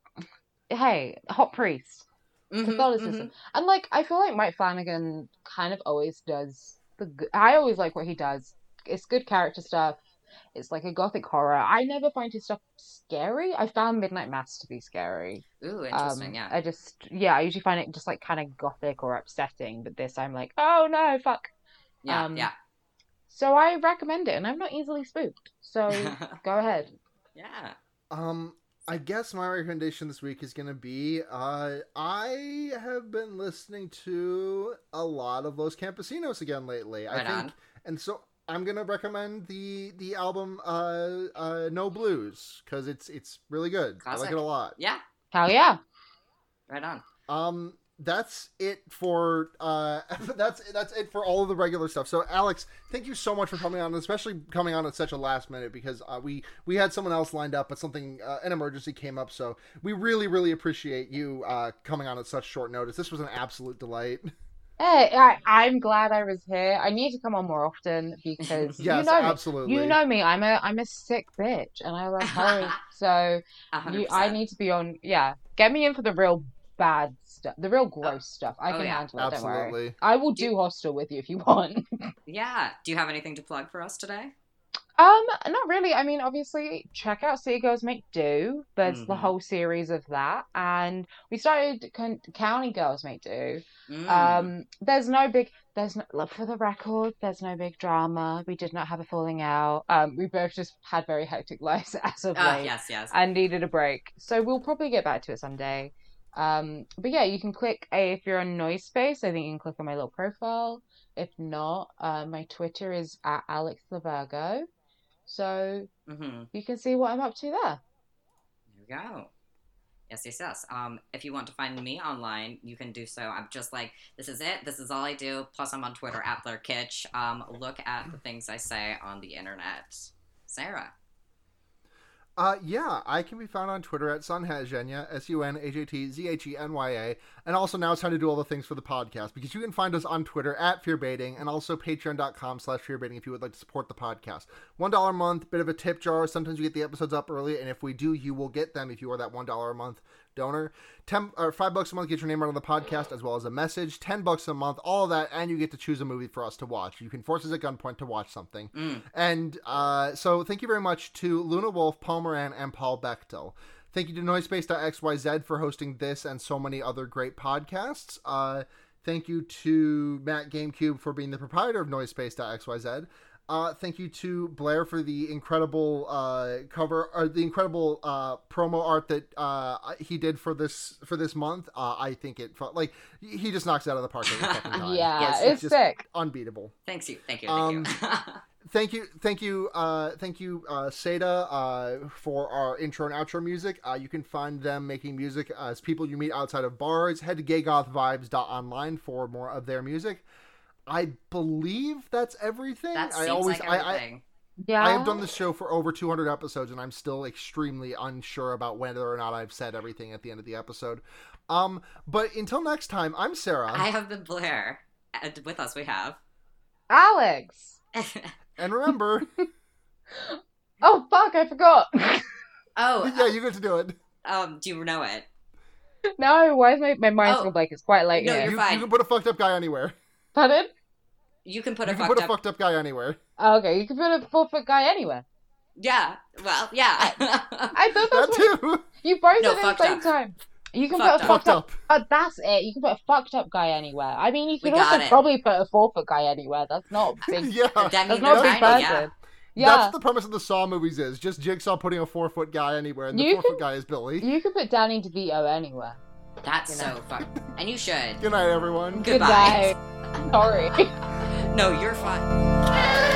hey, hot priest. Mhm, Catholicism. mhm. And like, I feel like Mike Flanagan kind of always does the. g- I always like what he does. It's good character stuff. It's like a gothic horror. I never find his stuff scary. I found Midnight Mass to be scary. Ooh, interesting. Um, yeah. I just, yeah, I usually find it just like kind of gothic or upsetting. But this, I'm like, oh no, fuck. yeah. um, yeah. So I recommend it, and I'm not easily spooked. So go ahead. yeah. Um, I guess my recommendation this week is going to be uh, I have been listening to a lot of Los Campesinos again lately. I think, on. and so I'm going to recommend the the album uh, uh, No Blues because it's it's really good. I like it a lot. Yeah, Hell yeah. right on. Um, that's it for uh, that's that's it for all of the regular stuff. So, Alex, thank you so much for coming on, especially coming on at such a last minute because uh, we we had someone else lined up, but something uh, an emergency came up. So, we really really appreciate you uh, coming on at such short notice. This was an absolute delight. Hey, I, I'm glad I was here. I need to come on more often because you Yes, know me. absolutely. You know me. I'm a I'm a sick bitch and I love horror. So you, I need to be on. Yeah, get me in for the real bad stuff, the real oh, gross stuff. I oh, can yeah. handle it. Don't worry. Absolutely. I will do hostel with you if you want. Yeah. Do you have anything to plug for us today? Um, not really. I mean, obviously, check out See Girls Make Do. There's the Mhm. whole series of that, and we started Con- County Girls Make Do. Mm. Um, there's no big, there's no, look for the record, there's no big drama. We did not have a falling out. Um, we both just had very hectic lives as of Ah, late yes, yes. and needed a break. So we'll probably get back to it someday. Um, but yeah, you can click a, if you're on Noise Space, I think you can click on my little profile. If not, uh, my Twitter is at Alex the Virgo. So hmm you can see what I'm up to there. There we go. Yes, yes, yes. Um, if you want to find me online, you can do so. I'm just like, this is it. This is all I do. Plus, I'm on Twitter at Blair Kitsch. Um, look at the things I say on the internet. Sarah. Uh, yeah, I can be found on Twitter at Sunhatzhenya, S U N H A T Z H E N Y A. And also now it's time to do all the things for the podcast because you can find us on Twitter at Fearbaiting and also patreon.com slash fearbaiting if you would like to support the podcast. $1 a month, bit of a tip jar. Sometimes we get the episodes up early, and if we do, you will get them if you are that $1 a month donor. Ten or five bucks a month get your name out on the podcast as well as a message. Ten bucks a month, all of that, and you get to choose a movie for us to watch. You can force us at gunpoint to watch something. Mm. And uh, so thank you very much to Luna Wolf, Paul Moran, and Paul Bechtel. Thank you to Noisepace.xyz for hosting this and so many other great podcasts. Uh, thank you to Matt GameCube for being the proprietor of Noisepace.xyz. Uh, thank you to Blair for the incredible uh, cover or the incredible uh, promo art that uh, he did for this for this month. Uh, I think it felt like he just knocks it out of the park every fucking time. Yeah, Yes, it's just sick. unbeatable Thanks you. Thank you. Um, Thank you. thank you thank you uh thank you uh seda uh for our intro and outro music uh you can find them making music as people you meet outside of bars head to gaygothvibes.online for more of their music i believe that's everything that i always like I, I. Yeah. I have done this show for over 200 episodes, and I'm still extremely unsure about whether or not I've said everything at the end of the episode. Um, but until next time, I'm Sarah, I have been Blair. And with us, we have. Alex. and remember, Oh fuck, I forgot. oh, yeah, you get to do it. um, do you know it? no, why is my, my mind's Oh. gone blank? It's quite late No, here. you're You, fine. you can put a fucked up guy anywhere. Pardon? You can put you a can fucked put a up. fucked up guy anywhere. Oh, okay, you can put a four foot guy anywhere. Yeah. Well, yeah. I thought That that's what too. you both No, at the same up. time. You can Fucked put a up. fucked up. Fucked up. Oh, that's it. You can put a fucked up guy anywhere. I mean, you can also it. probably put a four foot guy anywhere. That's not big. yeah. That's not a big person. yeah. Yeah, That's the premise of the Saw movies is just Jigsaw putting a four foot guy anywhere, and the You four foot guy is Billy. you can put Danny DeVito anywhere. That's You know. so fucked. And you should. Good night, everyone. Goodbye. Good night. Sorry. No, you're fine.